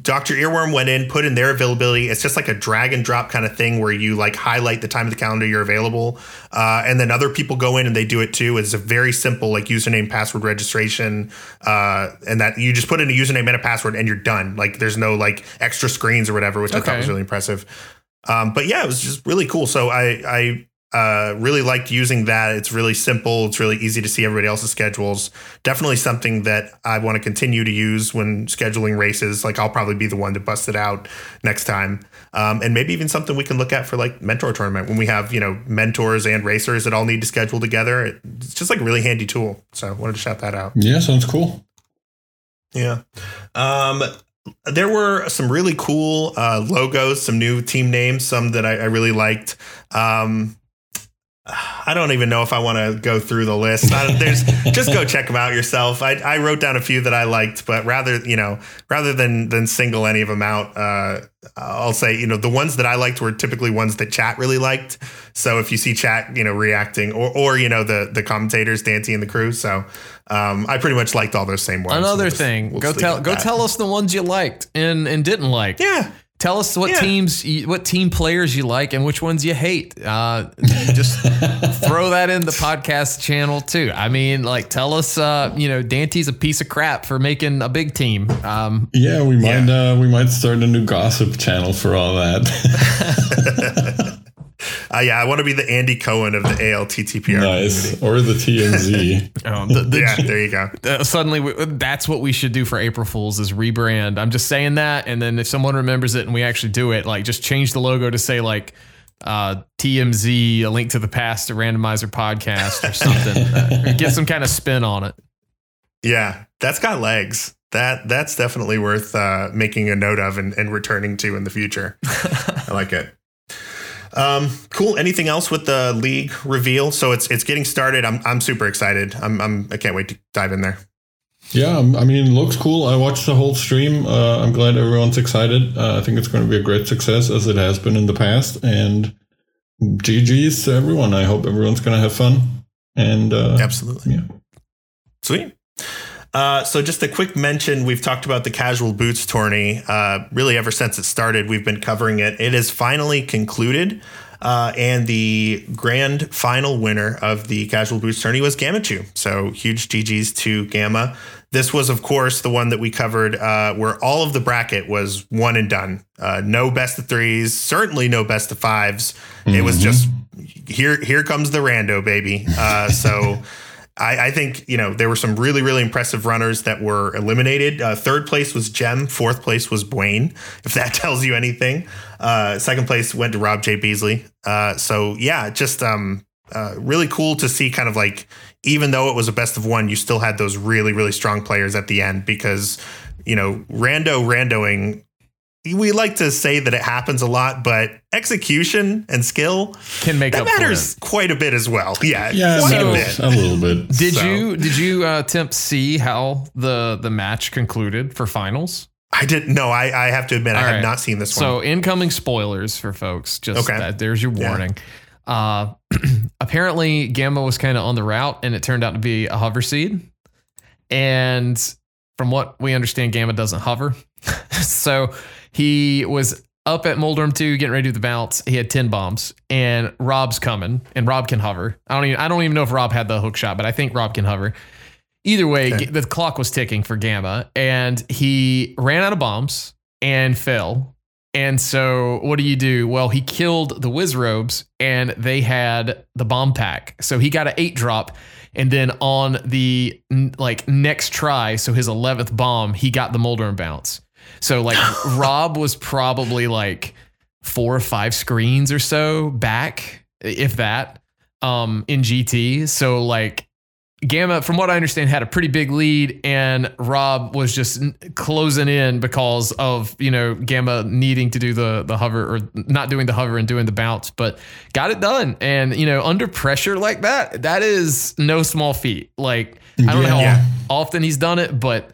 Dr. Earworm went in, put in their availability. It's just like a drag and drop kind of thing where you like highlight the time of the calendar you're available. Uh, and then other people go in and they do it too. It's a very simple like username, password registration. Uh, and that you just put in a username and a password and you're done. Like there's no like extra screens or whatever, which okay. I thought was really impressive. Um, but yeah, it was just really cool. So I, I uh, really liked using that. It's really simple. It's really easy to see everybody else's schedules. Definitely something that I want to continue to use when scheduling races. Like I'll probably be the one to bust it out next time. Um, and maybe even something we can look at for like mentor tournament when we have, you know, mentors and racers that all need to schedule together. It's just like a really handy tool. So I wanted to shout that out. Yeah, sounds cool. Yeah. Um, there were some really cool uh, logos, some new team names, some that I, I really liked. Um, I don't even know if I want to go through the list. there's just go check them out yourself. I, I wrote down a few that I liked, but rather you know rather than than single any of them out, uh, I'll say you know the ones that I liked were typically ones that chat really liked. So if you see chat you know reacting or or you know the the commentators, Dante and the crew, so um, I pretty much liked all those same ones. Another thing, we'll go tell go that. tell us the ones you liked and and didn't like. Yeah. Tell us what yeah. teams, what team players you like, and which ones you hate. Uh, just throw that in the podcast channel too. I mean, like, tell us, uh, you know, Dante's a piece of crap for making a big team. Um, yeah, we might, yeah. Uh, we might start a new gossip channel for all that. Uh, yeah, I want to be the Andy Cohen of the ALTTPR. Nice. Or the TMZ. um, the, the, yeah, there you go. Uh, suddenly, we, that's what we should do for April Fools is rebrand. I'm just saying that. And then if someone remembers it and we actually do it, like just change the logo to say like uh, TMZ, a link to the past, a randomizer podcast or something. uh, get some kind of spin on it. Yeah, that's got legs. That that's definitely worth uh, making a note of and, and returning to in the future. I like it. Um, cool. Anything else with the league reveal? So it's it's getting started. I'm I'm super excited. I'm I'm I can't wait to dive in there. Yeah, I mean, looks cool. I watched the whole stream. Uh, I'm glad everyone's excited. Uh, I think it's going to be a great success as it has been in the past. And GG's to everyone. I hope everyone's going to have fun. And uh, absolutely, yeah, sweet. Uh, so just a quick mention, we've talked about the casual boots tourney. Uh, really, ever since it started, we've been covering it. It is finally concluded. Uh, and the grand final winner of the casual boots tourney was Gamma Chew. So huge GGs to Gamma. This was, of course, the one that we covered uh, where all of the bracket was one and done. Uh, no best of threes, certainly no best of 5s mm-hmm. It was mm-hmm. just here. Here comes the rando, baby. Uh, so. I, I, think you know there were some really really impressive runners that were eliminated. Uh, third place was Gem. Fourth place was Bwayne. If that tells you anything. Uh, second place went to Rob J Beasley. Uh, so yeah, just um, uh, really cool to see. Kind of like even though it was a best of one, you still had those really really strong players at the end because you know rando randoing we like to say that it happens a lot, but execution and skill can make that matters quite a bit as well. Yeah, yeah, quite a bit. A little bit. Did so. you did you uh, attempt see how the the match concluded for finals? I didn't. No, I, I have to admit All I right. have not seen this one. So incoming spoilers for folks. Just okay. that there's your warning. Yeah. Uh, apparently, Gamma was kind of on the route, and it turned out to be a hover seed. And from what we understand, Gamma doesn't hover. so he was up at Moldorm 2 getting ready to do the bounce. He had 10 bombs and Rob's coming and Rob can hover. I don't even I don't even know if Rob had the hook shot, but I think Rob can hover. Either way, okay. the clock was ticking for Gamma and he ran out of bombs and fell. And so what do you do? Well, he killed the Wizrobes and they had the bomb pack. So he got an 8 drop and then on the like next try, so his 11th bomb, he got the Moldorm bounce. So like Rob was probably like four or five screens or so back, if that, um, in GT. So like Gamma, from what I understand, had a pretty big lead, and Rob was just closing in because of you know Gamma needing to do the the hover or not doing the hover and doing the bounce, but got it done. And you know, under pressure like that, that is no small feat. Like I don't yeah. know how yeah. often he's done it, but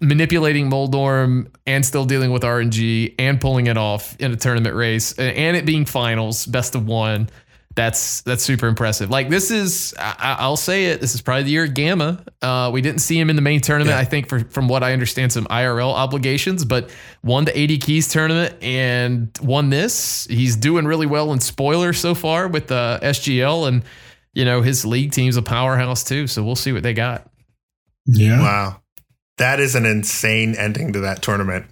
manipulating Moldorm and still dealing with RNG and pulling it off in a tournament race and it being finals, best of one. That's that's super impressive. Like this is, I, will say it. This is probably the year of Gamma. Uh, we didn't see him in the main tournament. Yeah. I think for from what I understand, some IRL obligations, but won the 80 keys tournament and won this. He's doing really well in spoiler so far with the SGL, and you know his league team's a powerhouse too. So we'll see what they got. Yeah. Wow. That is an insane ending to that tournament.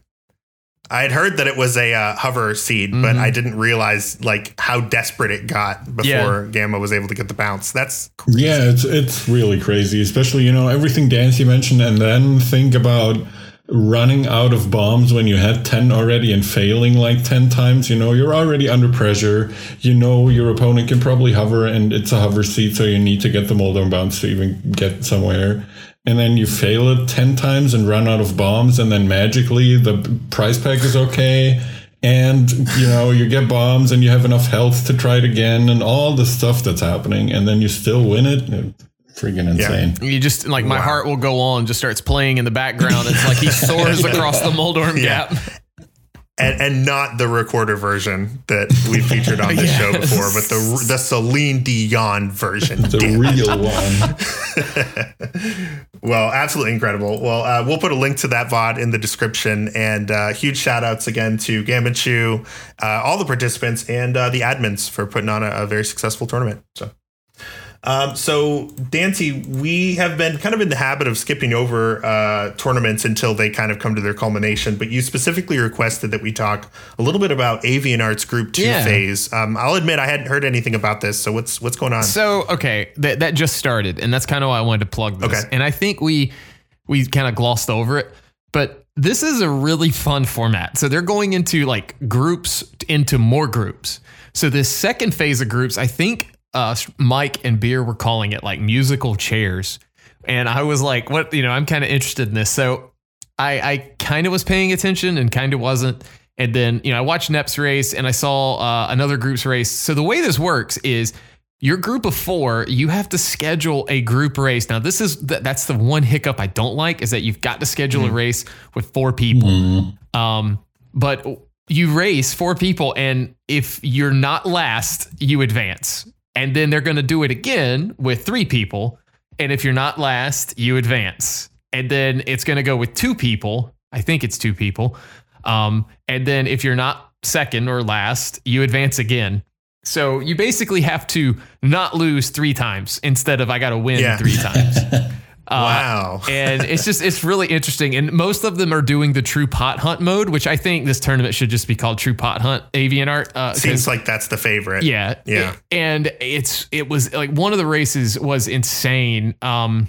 I had heard that it was a uh, hover seed, mm-hmm. but I didn't realize like how desperate it got before yeah. Gamma was able to get the bounce. That's crazy. yeah, it's it's really crazy, especially you know everything Dancy mentioned, and then think about running out of bombs when you had 10 already and failing like 10 times you know you're already under pressure you know your opponent can probably hover and it's a hover seed so you need to get the Moldorm bounce to even get somewhere and then you fail it 10 times and run out of bombs and then magically the prize pack is okay and you know you get bombs and you have enough health to try it again and all the stuff that's happening and then you still win it freaking insane yeah. you just like my wow. heart will go on just starts playing in the background it's like he soars across the moldorm yeah. gap and, and not the recorder version that we featured on the yes. show before, but the the Celine Dion version, the real one. well, absolutely incredible. Well, uh, we'll put a link to that VOD in the description, and uh, huge shout outs again to Gamma Chew, uh, all the participants, and uh, the admins for putting on a, a very successful tournament. So. Um, so, Dancy, we have been kind of in the habit of skipping over uh, tournaments until they kind of come to their culmination. But you specifically requested that we talk a little bit about Avian Arts Group Two yeah. phase. Um, I'll admit I hadn't heard anything about this. So, what's what's going on? So, okay, that that just started, and that's kind of why I wanted to plug this. Okay. And I think we we kind of glossed over it, but this is a really fun format. So they're going into like groups into more groups. So this second phase of groups, I think uh, Mike and Beer were calling it like musical chairs. And I was like, what, you know, I'm kind of interested in this. So I, I kind of was paying attention and kind of wasn't. And then, you know, I watched Nep's race and I saw uh, another group's race. So the way this works is your group of four, you have to schedule a group race. Now, this is th- that's the one hiccup I don't like is that you've got to schedule mm. a race with four people. Mm. Um, but you race four people, and if you're not last, you advance and then they're going to do it again with three people. And if you're not last, you advance. And then it's going to go with two people. I think it's two people. Um, and then if you're not second or last, you advance again. So you basically have to not lose three times instead of I got to win yeah. three times. Uh, wow. and it's just, it's really interesting. And most of them are doing the true pot hunt mode, which I think this tournament should just be called True Pot Hunt Avian Art. Uh, Seems like that's the favorite. Yeah. Yeah. and it's, it was like one of the races was insane. Um,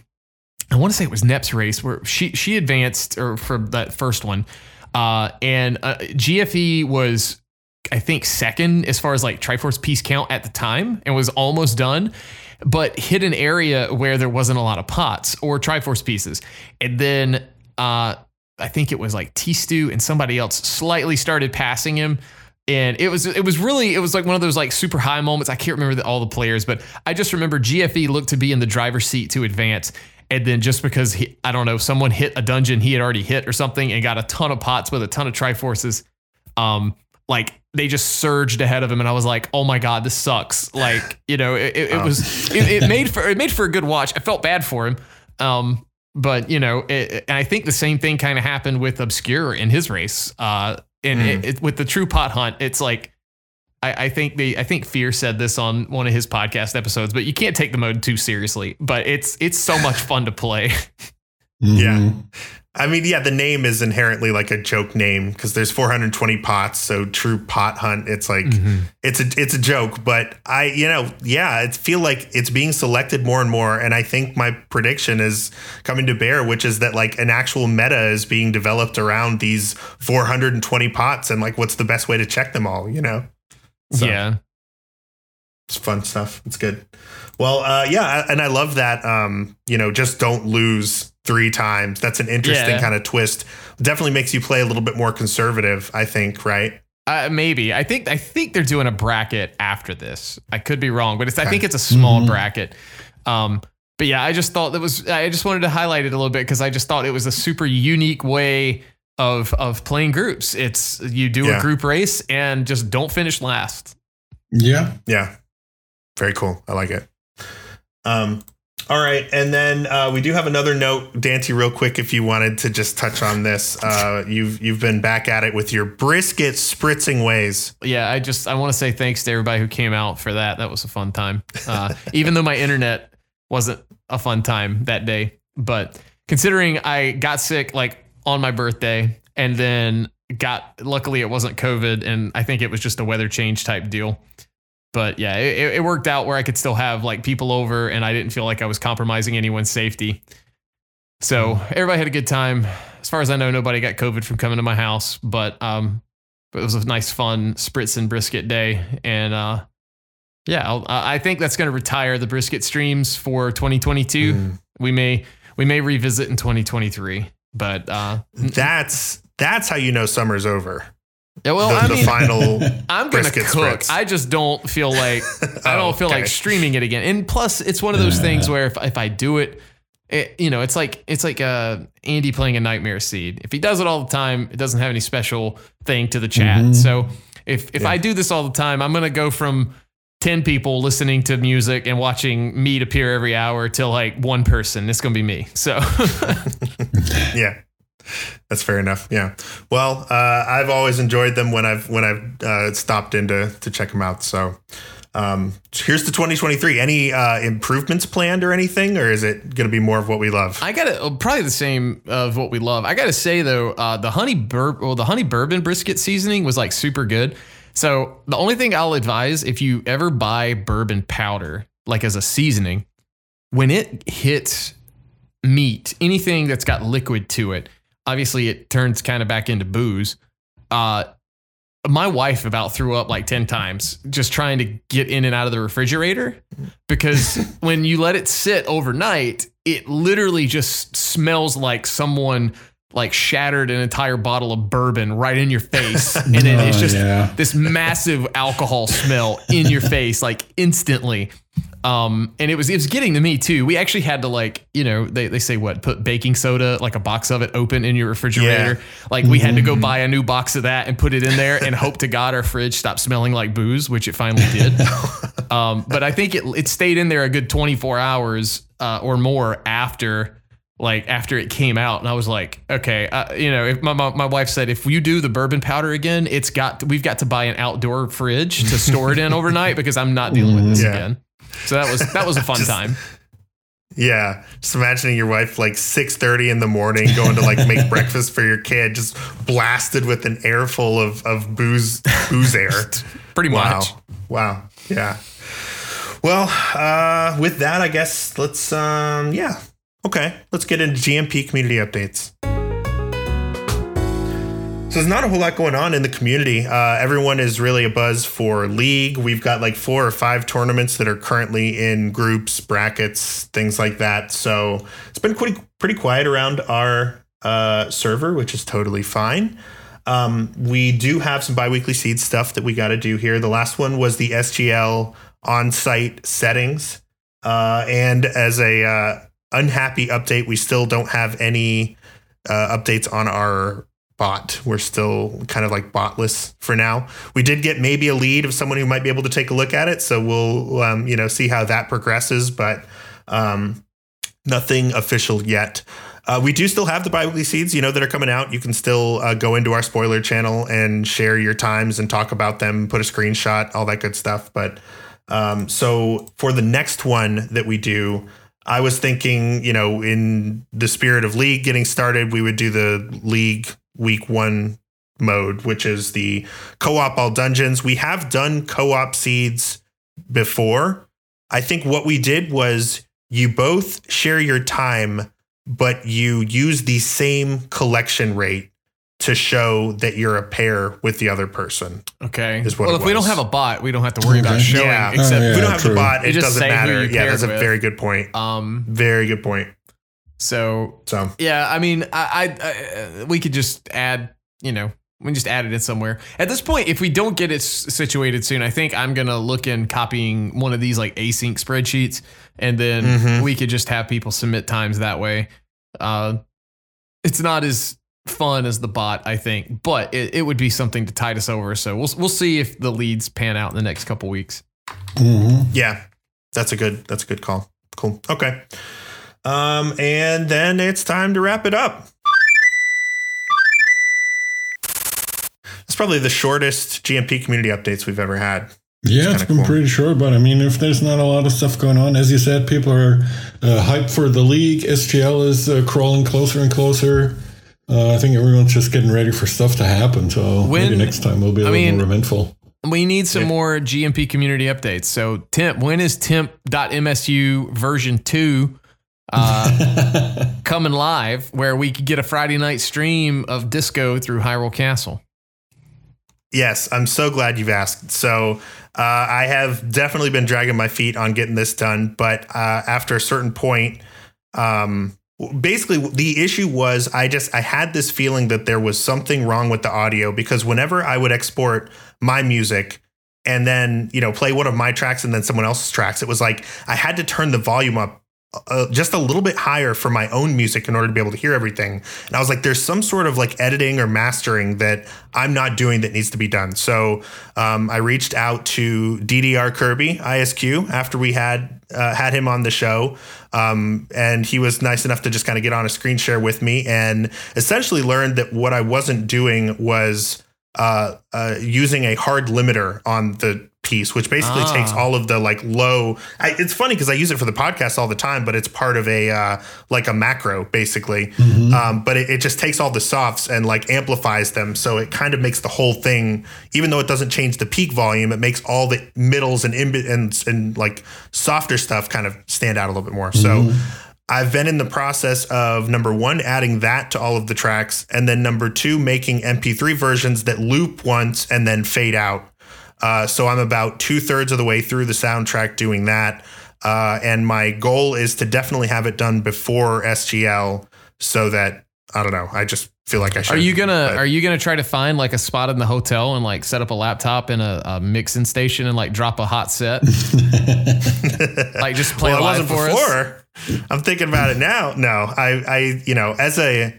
I want to say it was Nep's race where she, she advanced or for that first one. Uh, and uh, GFE was, I think, second as far as like Triforce piece count at the time and was almost done but hit an area where there wasn't a lot of pots or Triforce pieces. And then uh, I think it was like T Stew and somebody else slightly started passing him. And it was it was really it was like one of those like super high moments. I can't remember the, all the players, but I just remember GFE looked to be in the driver's seat to advance. And then just because he, I don't know, someone hit a dungeon he had already hit or something and got a ton of pots with a ton of Triforces. Um, like they just surged ahead of him and I was like, "Oh my god, this sucks." Like, you know, it, it, it was it, it, made for it made for a good watch. I felt bad for him. Um, but you know, and I think the same thing kind of happened with Obscure in his race. Uh, and mm. with the True Pot Hunt, it's like I, I think the I think Fear said this on one of his podcast episodes, but you can't take the mode too seriously. But it's it's so much fun to play. Mm-hmm. Yeah. I mean, yeah, the name is inherently like a joke name because there's 420 pots. So true pot hunt. It's like mm-hmm. it's a it's a joke, but I you know yeah, it feel like it's being selected more and more, and I think my prediction is coming to bear, which is that like an actual meta is being developed around these 420 pots, and like what's the best way to check them all, you know? So, yeah, it's fun stuff. It's good. Well, uh, yeah, and I love that. Um, you know, just don't lose three times. That's an interesting yeah. kind of twist. Definitely makes you play a little bit more conservative, I think, right? Uh, maybe. I think I think they're doing a bracket after this. I could be wrong, but it's, okay. I think it's a small mm-hmm. bracket. Um, but yeah, I just thought that was. I just wanted to highlight it a little bit because I just thought it was a super unique way of of playing groups. It's you do yeah. a group race and just don't finish last. Yeah, yeah, very cool. I like it. Um, all right, and then uh, we do have another note, Dante, real quick, if you wanted to just touch on this. Uh, you've you've been back at it with your brisket spritzing ways. Yeah, I just I want to say thanks to everybody who came out for that. That was a fun time, uh, even though my internet wasn't a fun time that day. But considering I got sick like on my birthday, and then got luckily it wasn't COVID, and I think it was just a weather change type deal but yeah, it, it worked out where I could still have like people over and I didn't feel like I was compromising anyone's safety. So hmm. everybody had a good time. As far as I know, nobody got COVID from coming to my house, but um, but it was a nice, fun spritz and brisket day, and uh, yeah, I'll, I think that's going to retire the brisket streams for 2022. Mm. We may we may revisit in 2023, but uh, that's that's how you know summer's over Yeah, well, the, I the mean, final. I'm gonna brisket cook. spreads. I just don't feel like I Oh, don't feel okay. like streaming it again. And plus, it's one of those things where if, if I do it, it, you know, it's like it's like uh, Andy playing a Nightmare Seed. If he does it all the time, it doesn't have any special thing to the chat. So if if I do this all the time, I'm gonna go from ten people listening to music and watching meat appear every hour to like one person. It's gonna be me. So yeah that's fair enough yeah well uh, i've always enjoyed them when i've when i've uh, stopped in to, to check them out so um, here's the 2023 any uh, improvements planned or anything or is it going to be more of what we love I got to probably the same of what we love. I got to say though, uh, the honey bur- well, the honey bourbon brisket seasoning was like super good. So the only thing I'll advise if you ever buy bourbon powder, like as a seasoning, when it hits meat, anything that's got liquid to it, obviously it turns kind of back into booze. Uh, my wife about threw up like 10 times just trying to get in and out of the refrigerator because when you let it sit overnight, it literally just smells like someone like shattered an entire bottle of bourbon right in your face. And then it's Oh, just yeah. this massive alcohol smell in your face, like instantly. Um, and it was it was getting to me too. We actually had to like, you know, they, they say what, put baking soda, like a box of it open in your refrigerator. Yeah. Like we had to go buy a new box of that and put it in there and hope to God our fridge stopped smelling like booze, which it finally did. um, but I think it it stayed in there a good 24 hours uh, or more after like after it came out and I was like, okay, uh, you know, if my, my my wife said if you do the bourbon powder again, it's got we've got to buy an outdoor fridge to store it in overnight because I'm not dealing with this Yeah. again. So that was that was a fun Just- time. yeah just imagining your wife like 6.30 in the morning going to like make breakfast for your kid just blasted with an air full of, of booze booze air. Pretty wow. much. wow. Yeah. Well uh with that i guess let's um yeah. Okay let's get into gmp community updates so there's not a whole lot going on in the community. Uh, everyone is really a buzz for league. We've got like four or five tournaments that are currently in groups, brackets, things like that. So it's been pretty pretty quiet around our uh, server, which is totally fine. Um, we do have some biweekly seed stuff that we got to do here. The last one was the SGL on-site settings, uh, and as a uh, unhappy update, we still don't have any uh, updates on our bot. We're still kind of like botless for now. We did get maybe a lead of someone who might be able to take a look at it, so we'll um, you know see how that progresses, but um, nothing official yet. Uh, we do still have the biweekly seeds, you know, that are coming out. You can still uh, go into our spoiler channel and share your times and talk about them, put a screenshot, all that good stuff. But um, so for the next one that we do, I was thinking, you know, in the spirit of league getting started, we would do the league week one mode, which is the co-op all dungeons. We have done co-op seeds before. I think what we did was you both share your time, but you use the same collection rate to show that you're a pair with the other person. Okay. Is what well, it if we don't have a bot, we don't have to worry about Okay. showing. Yeah. Except Oh, If we don't have true. the bot, it doesn't matter. Yeah, paired that's a with. very good point. um. Very good point. So So Yeah, I mean, I, I, I we could just add, you know, we just added it somewhere. At this point, if we don't get it s- situated soon, I think I'm gonna look in copying one of these like async spreadsheets, and then Mhm. we could just have people submit times that way. Uh, it's not as fun as the bot, I think, but it, it would be something to tide us over. So we'll we'll see if the leads pan out in the next couple weeks. Mhm. yeah, that's a good that's a good call. Cool. Okay. Um, and then it's time to wrap it up. It's probably the shortest GMP community updates we've ever had. Yeah, it's kinda been cool. pretty short, but I mean, if there's not a lot of stuff going on, as you said, people are uh, hyped for the league. SGL is uh, crawling closer and closer. Uh, I think everyone's just getting ready for stuff to happen. So maybe next time we'll be a I little mean- more eventful. We need some Yeah. more GMP community updates. So, Temp, when is temp.msu version 2 uh, coming live where we could get a Friday night stream of disco through Hyrule Castle? Yes, I'm so glad you've asked. So uh, I have definitely been dragging my feet on getting this done, but uh, after a certain point, um, basically the issue was I just I had this feeling that there was something wrong with the audio because whenever I would export my music and then you know play one of my tracks and then someone else's tracks it was like I had to turn the volume up uh, just a little bit higher for my own music in order to be able to hear everything. And I was like, there's some sort of like editing or mastering that I'm not doing that needs to be done. So um, I reached out to DDR Kirby ISQ after we had uh, had him on the show, um, and he was nice enough to just kind of get on a screen share with me and essentially learned that what I wasn't doing was. Uh, uh, using a hard limiter on the piece, which basically ah. takes all of the like low. I, it's funny because I use it for the podcast all the time, but it's part of a uh, like a macro basically. Mm-hmm. Um, but it, it, just takes all the softs and like amplifies them, so it kind of makes the whole thing. Even though it doesn't change the peak volume, it makes all the middles and in, and, and like softer stuff kind of stand out a little bit more. Mm-hmm. So. I've been in the process of number one, adding that to all of the tracks, and then number two, making MP3 versions that loop once and then fade out uh, so I'm about two thirds of the way through the soundtrack doing that. Uh, and my goal is to definitely have it done before SGL so that I don't know. I just feel like I should. Are you gonna. Are you gonna try to find like a spot in the hotel and like set up a laptop in a, a mixing station and like drop a hot set? like just play well, live for before. us. I'm thinking about it now. No, I I you know as a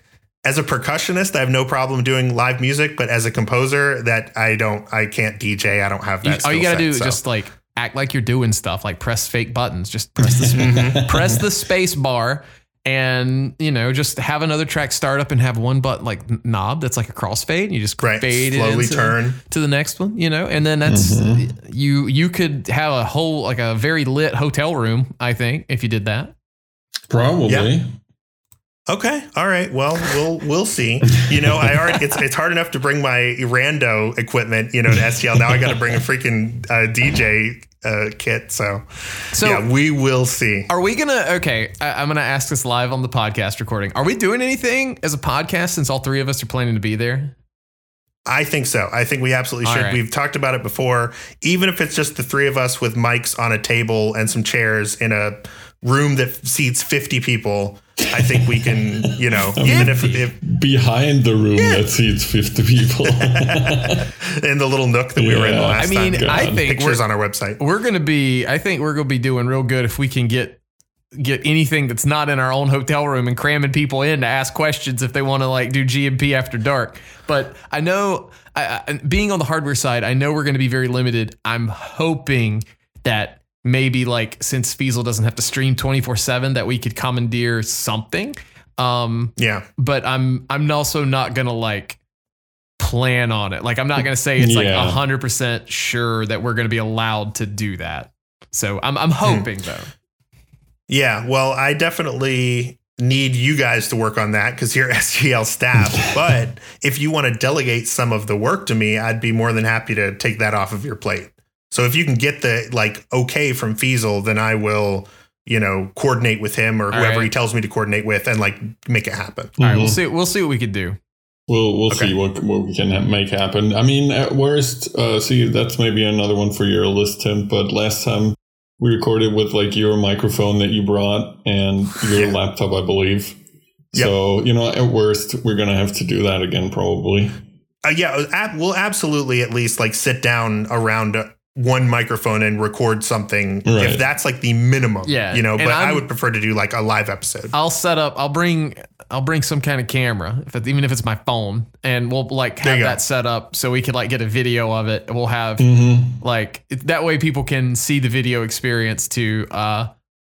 as a percussionist, I have no problem doing live music, but as a composer, that I don't, I can't DJ. I don't have that. all you gotta set, do is so. just like act like you're doing stuff, like press fake buttons. Just press the mm-hmm. press the space bar, and you know, just have another track start up and have one button like knob that's like a crossfade, and you just right. fade slowly it turn to the next one. You know, and then that's mm-hmm. you. You could have a whole like a very lit hotel room. I think if you did that. Probably. Yeah. Okay. All right. Well, we'll we'll see. You know, I already it's it's hard enough to bring my rando equipment, you know, to SGL. Now I got to bring a freaking uh, DJ uh, kit. So, so yeah, we will see. Are we gonna? Okay, I, am gonna ask this live on the podcast recording. Are we doing anything as a podcast since all three of us are planning to be there? I think so. I think we absolutely should. Right. We've talked about it before. Even if it's just the three of us with mics on a table and some chairs in a room that seats 50 people I think we can, you know, even if, if, behind the room yeah. that seats fifty people, in the little nook that yeah. we were in the last I mean, time. I think pictures on our website. We're gonna be. I think we're gonna be doing real good if we can get get anything that's not in our own hotel room and cramming people in to ask questions if they want to like do GMP after dark. But I know, I, I, being on the hardware side, I know we're going to be very limited. I'm hoping that maybe like since Feasel doesn't have to stream 24/7 that we could commandeer something. Um yeah. But I'm I'm also not going to like plan on it. Like I'm not going to say it's yeah. like 100% sure that we're going to be allowed to do that. So I'm I'm hmm. hoping though. Yeah, well, I definitely need you guys to work on that because you're SGL staff. but if you want to delegate some of the work to me, I'd be more than happy to take that off of your plate. So if you can get the like okay from Feasel, then I will, you know, coordinate with him or whoever right. he tells me to coordinate with and like make it happen. All right, we'll mm-hmm. see. We'll see what we can do. We'll we'll okay. see what what we can make happen. I mean, at worst, uh, see that's maybe another one for your list, Tim. But last time we recorded with like your microphone that you brought and your yeah. laptop, I believe. Yep. So you know, at worst, we're gonna have to do that again, probably. Uh, yeah, we'll absolutely at least like sit down around one microphone and record something right. if that's like the minimum yeah you know and but I'm, i would prefer to do like a live episode i'll set up i'll bring i'll bring some kind of camera if it, even if it's my phone and we'll like have that set up so we could like get a video of it we'll have mm-hmm. like that way people can see the video experience too uh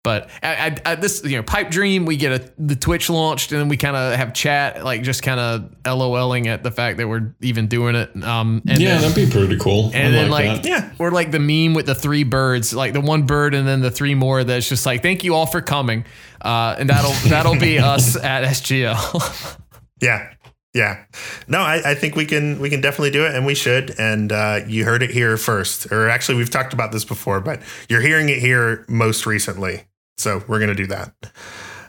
but at, at, this, you know, Pipe Dream, we get a, the Twitch launched, and then we kind of have chat, like just kind of LOLing at the fact that we're even doing it. Um, and yeah, then, that'd be pretty cool. And I then like, like yeah, we're like the meme with the three birds, like the one bird, and then the three more. That's just like, thank you all for coming, uh, and that'll that'll be us at SGL. yeah, yeah. No, I, I, think we can we can definitely do it and we should. And uh, you heard it here first. Or actually we've talked about this before, but you're hearing it here most recently. So we're going to do that.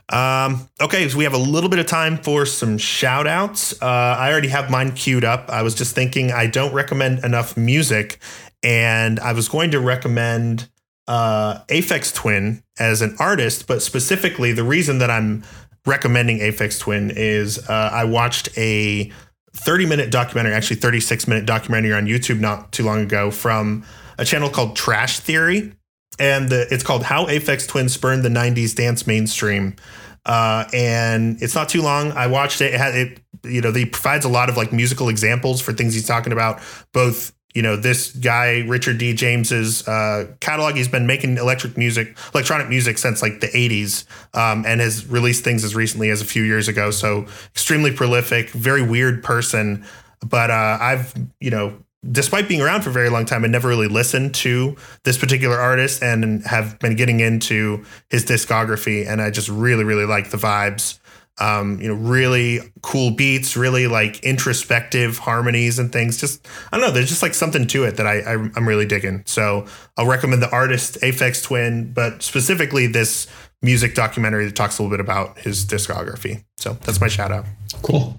Um, okay, so we have a little bit of time for some shout outs. Uh, I already have mine queued up. I was just thinking I don't recommend enough music, and I was going to recommend uh, Aphex Twin as an artist, but specifically the reason that I'm recommending Aphex Twin is uh, I watched a 30 minute documentary, actually 36 minute documentary on YouTube not too long ago from a channel called Trash Theory. And the, it's called How Aphex Twin Spurned the 90s Dance Mainstream. Uh, and it's not too long. I watched it. It, had, it, you know, he provides a lot of like musical examples for things he's talking about, both you know this guy richard d james's uh, catalog he's been making electric music electronic music since like the 80s um, and has released things as recently as a few years ago so extremely prolific very weird person but uh, i've you know despite being around for a very long time i never really listened to this particular artist and have been getting into his discography and i just really really like the vibes um, you know, really cool beats, really like introspective harmonies and things. Just I don't know, there's just like something to it that I, I am really digging. So I'll recommend the artist Aphex Twin, but specifically this music documentary that talks a little bit about his discography. So that's my shout out. Cool.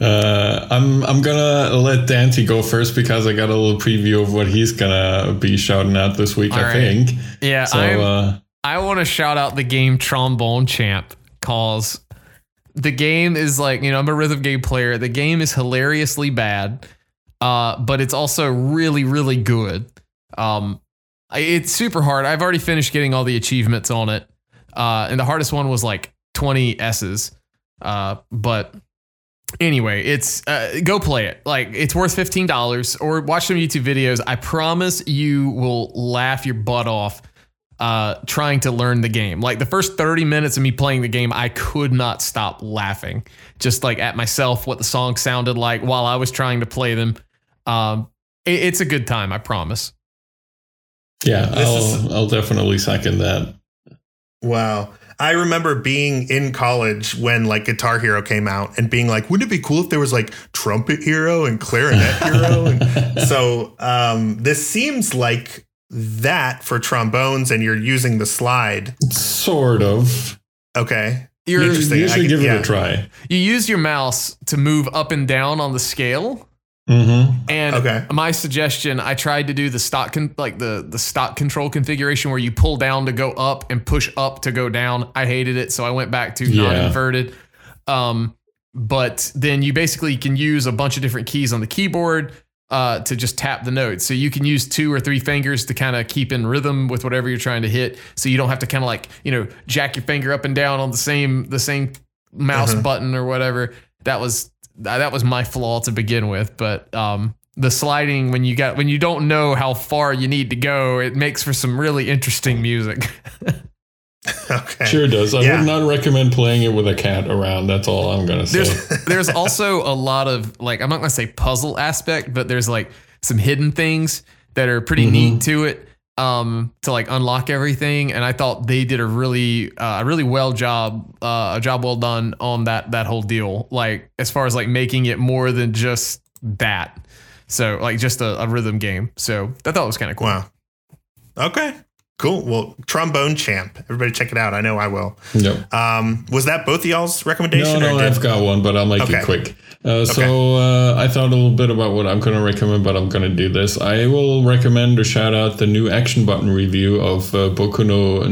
Uh, I'm I'm gonna let Dante go first because I got a little preview of what he's gonna be shouting out this week. All I right. think. Yeah. So uh, I want to shout out the game Trombone Champ calls. The game is like, you know, I'm a rhythm game player. The game is hilariously bad, uh, but it's also really, really good. Um, it's super hard. I've already finished getting all the achievements on it. Uh, and the hardest one was like 20 S's. Uh, but anyway, it's uh, go play it. Like it's worth fifteen dollars, or watch some YouTube videos. I promise you will laugh your butt off uh, trying to learn the game. Like the first 30 minutes of me playing the game, I could not stop laughing, just like at myself, what the song sounded like while I was trying to play them. Um, it, it's a good time, I promise. Yeah, I'll, is, I'll definitely second that. Wow. I remember being in college when like Guitar Hero came out and being like, wouldn't it be cool if there was like Trumpet Hero and Clarinet Hero? and so um, this seems like that for trombones and you're using the slide. Sort of. Okay. You're, Interesting. You should give yeah. it a try. You use your mouse to move up and down on the scale. Mm-hmm. And okay. my suggestion, I tried to do the stock con- like the the stock control configuration where you pull down to go up and push up to go down. I hated it, so I went back to yeah. non-inverted. Um, but then you basically can use a bunch of different keys on the keyboard uh, to just tap the notes. So you can use two or three fingers to kind of keep in rhythm with whatever you're trying to hit. So you don't have to kind of like you know jack your finger up and down on the same the same mouse uh-huh. button or whatever. That was that was my flaw to begin with. But um, the sliding when you got when you don't know how far you need to go, it makes for some really interesting music. okay. Sure does. I yeah. would not recommend playing it with a cat around. That's all I'm gonna say. There's, there's also a lot of like I'm not gonna say puzzle aspect, but there's like some hidden things that are pretty mm-hmm. neat to it. Um, to like unlock everything, and I thought they did a really, uh, a really well job, uh, a job well done on that that whole deal. Like as far as like making it more than just that. So like just a, a rhythm game. So I thought it was kind of cool. Wow. Okay. Cool. Well, Trombone Champ. Everybody check it out. I know I will. Yep. Um, was that both y'all's recommendation? No, no, I've got one, but I'll make okay. it quick. Uh, okay. So uh, I thought a little bit about what I'm going to recommend, but I'm going to do this. I will recommend or shout out the new Action Button review of uh, Boku no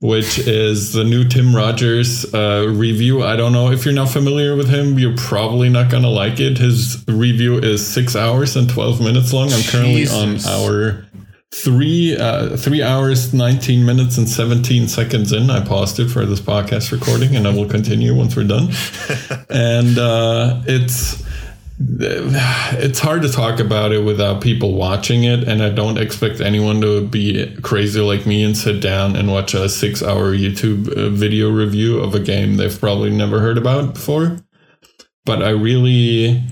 which is the new Tim Rogers uh, review. I don't know if you're not familiar with him, you're probably not going to like it. His review is six hours and 12 minutes long. I'm currently Jesus. on our three uh, three hours 19 minutes and 17 seconds in i paused it for this podcast recording and i will continue once we're done. And uh, it's it's hard to talk about it without people watching it and i don't expect anyone to be crazy like me and sit down and watch a six hour youtube uh, video review of a game they've probably never heard about before. But i really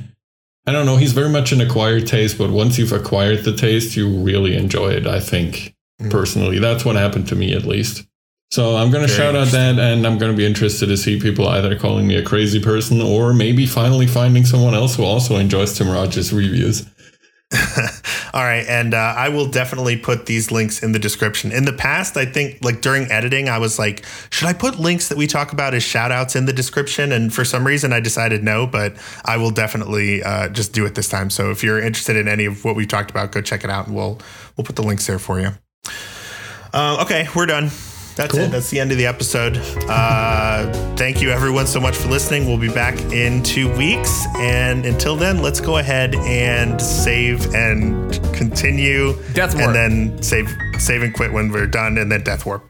I don't know. He's very much an acquired taste, but once you've acquired the taste, you really enjoy it. I think mm. personally, that's what happened to me at least. So I'm going to shout out that, and I'm going to be interested to see people either calling me a crazy person or maybe finally finding someone else who also enjoys Tim Rogers reviews. All right, and uh, I will definitely put these links in the description. In the past, I think like during editing, I was like, should I put links that we talk about as shout outs in the description? And for some reason, I decided no, but I will definitely uh, just do it this time. So if you're interested in any of what we've talked about, go check it out, and we'll we'll put the links there for you. Uh, okay, we're done. That's cool. it. That's the end of the episode. Uh, thank you, everyone, so much for listening. We'll be back in two weeks. And until then, let's go ahead and save and continue. Death Warp. And then save, save and quit when we're done, and then Death Warp.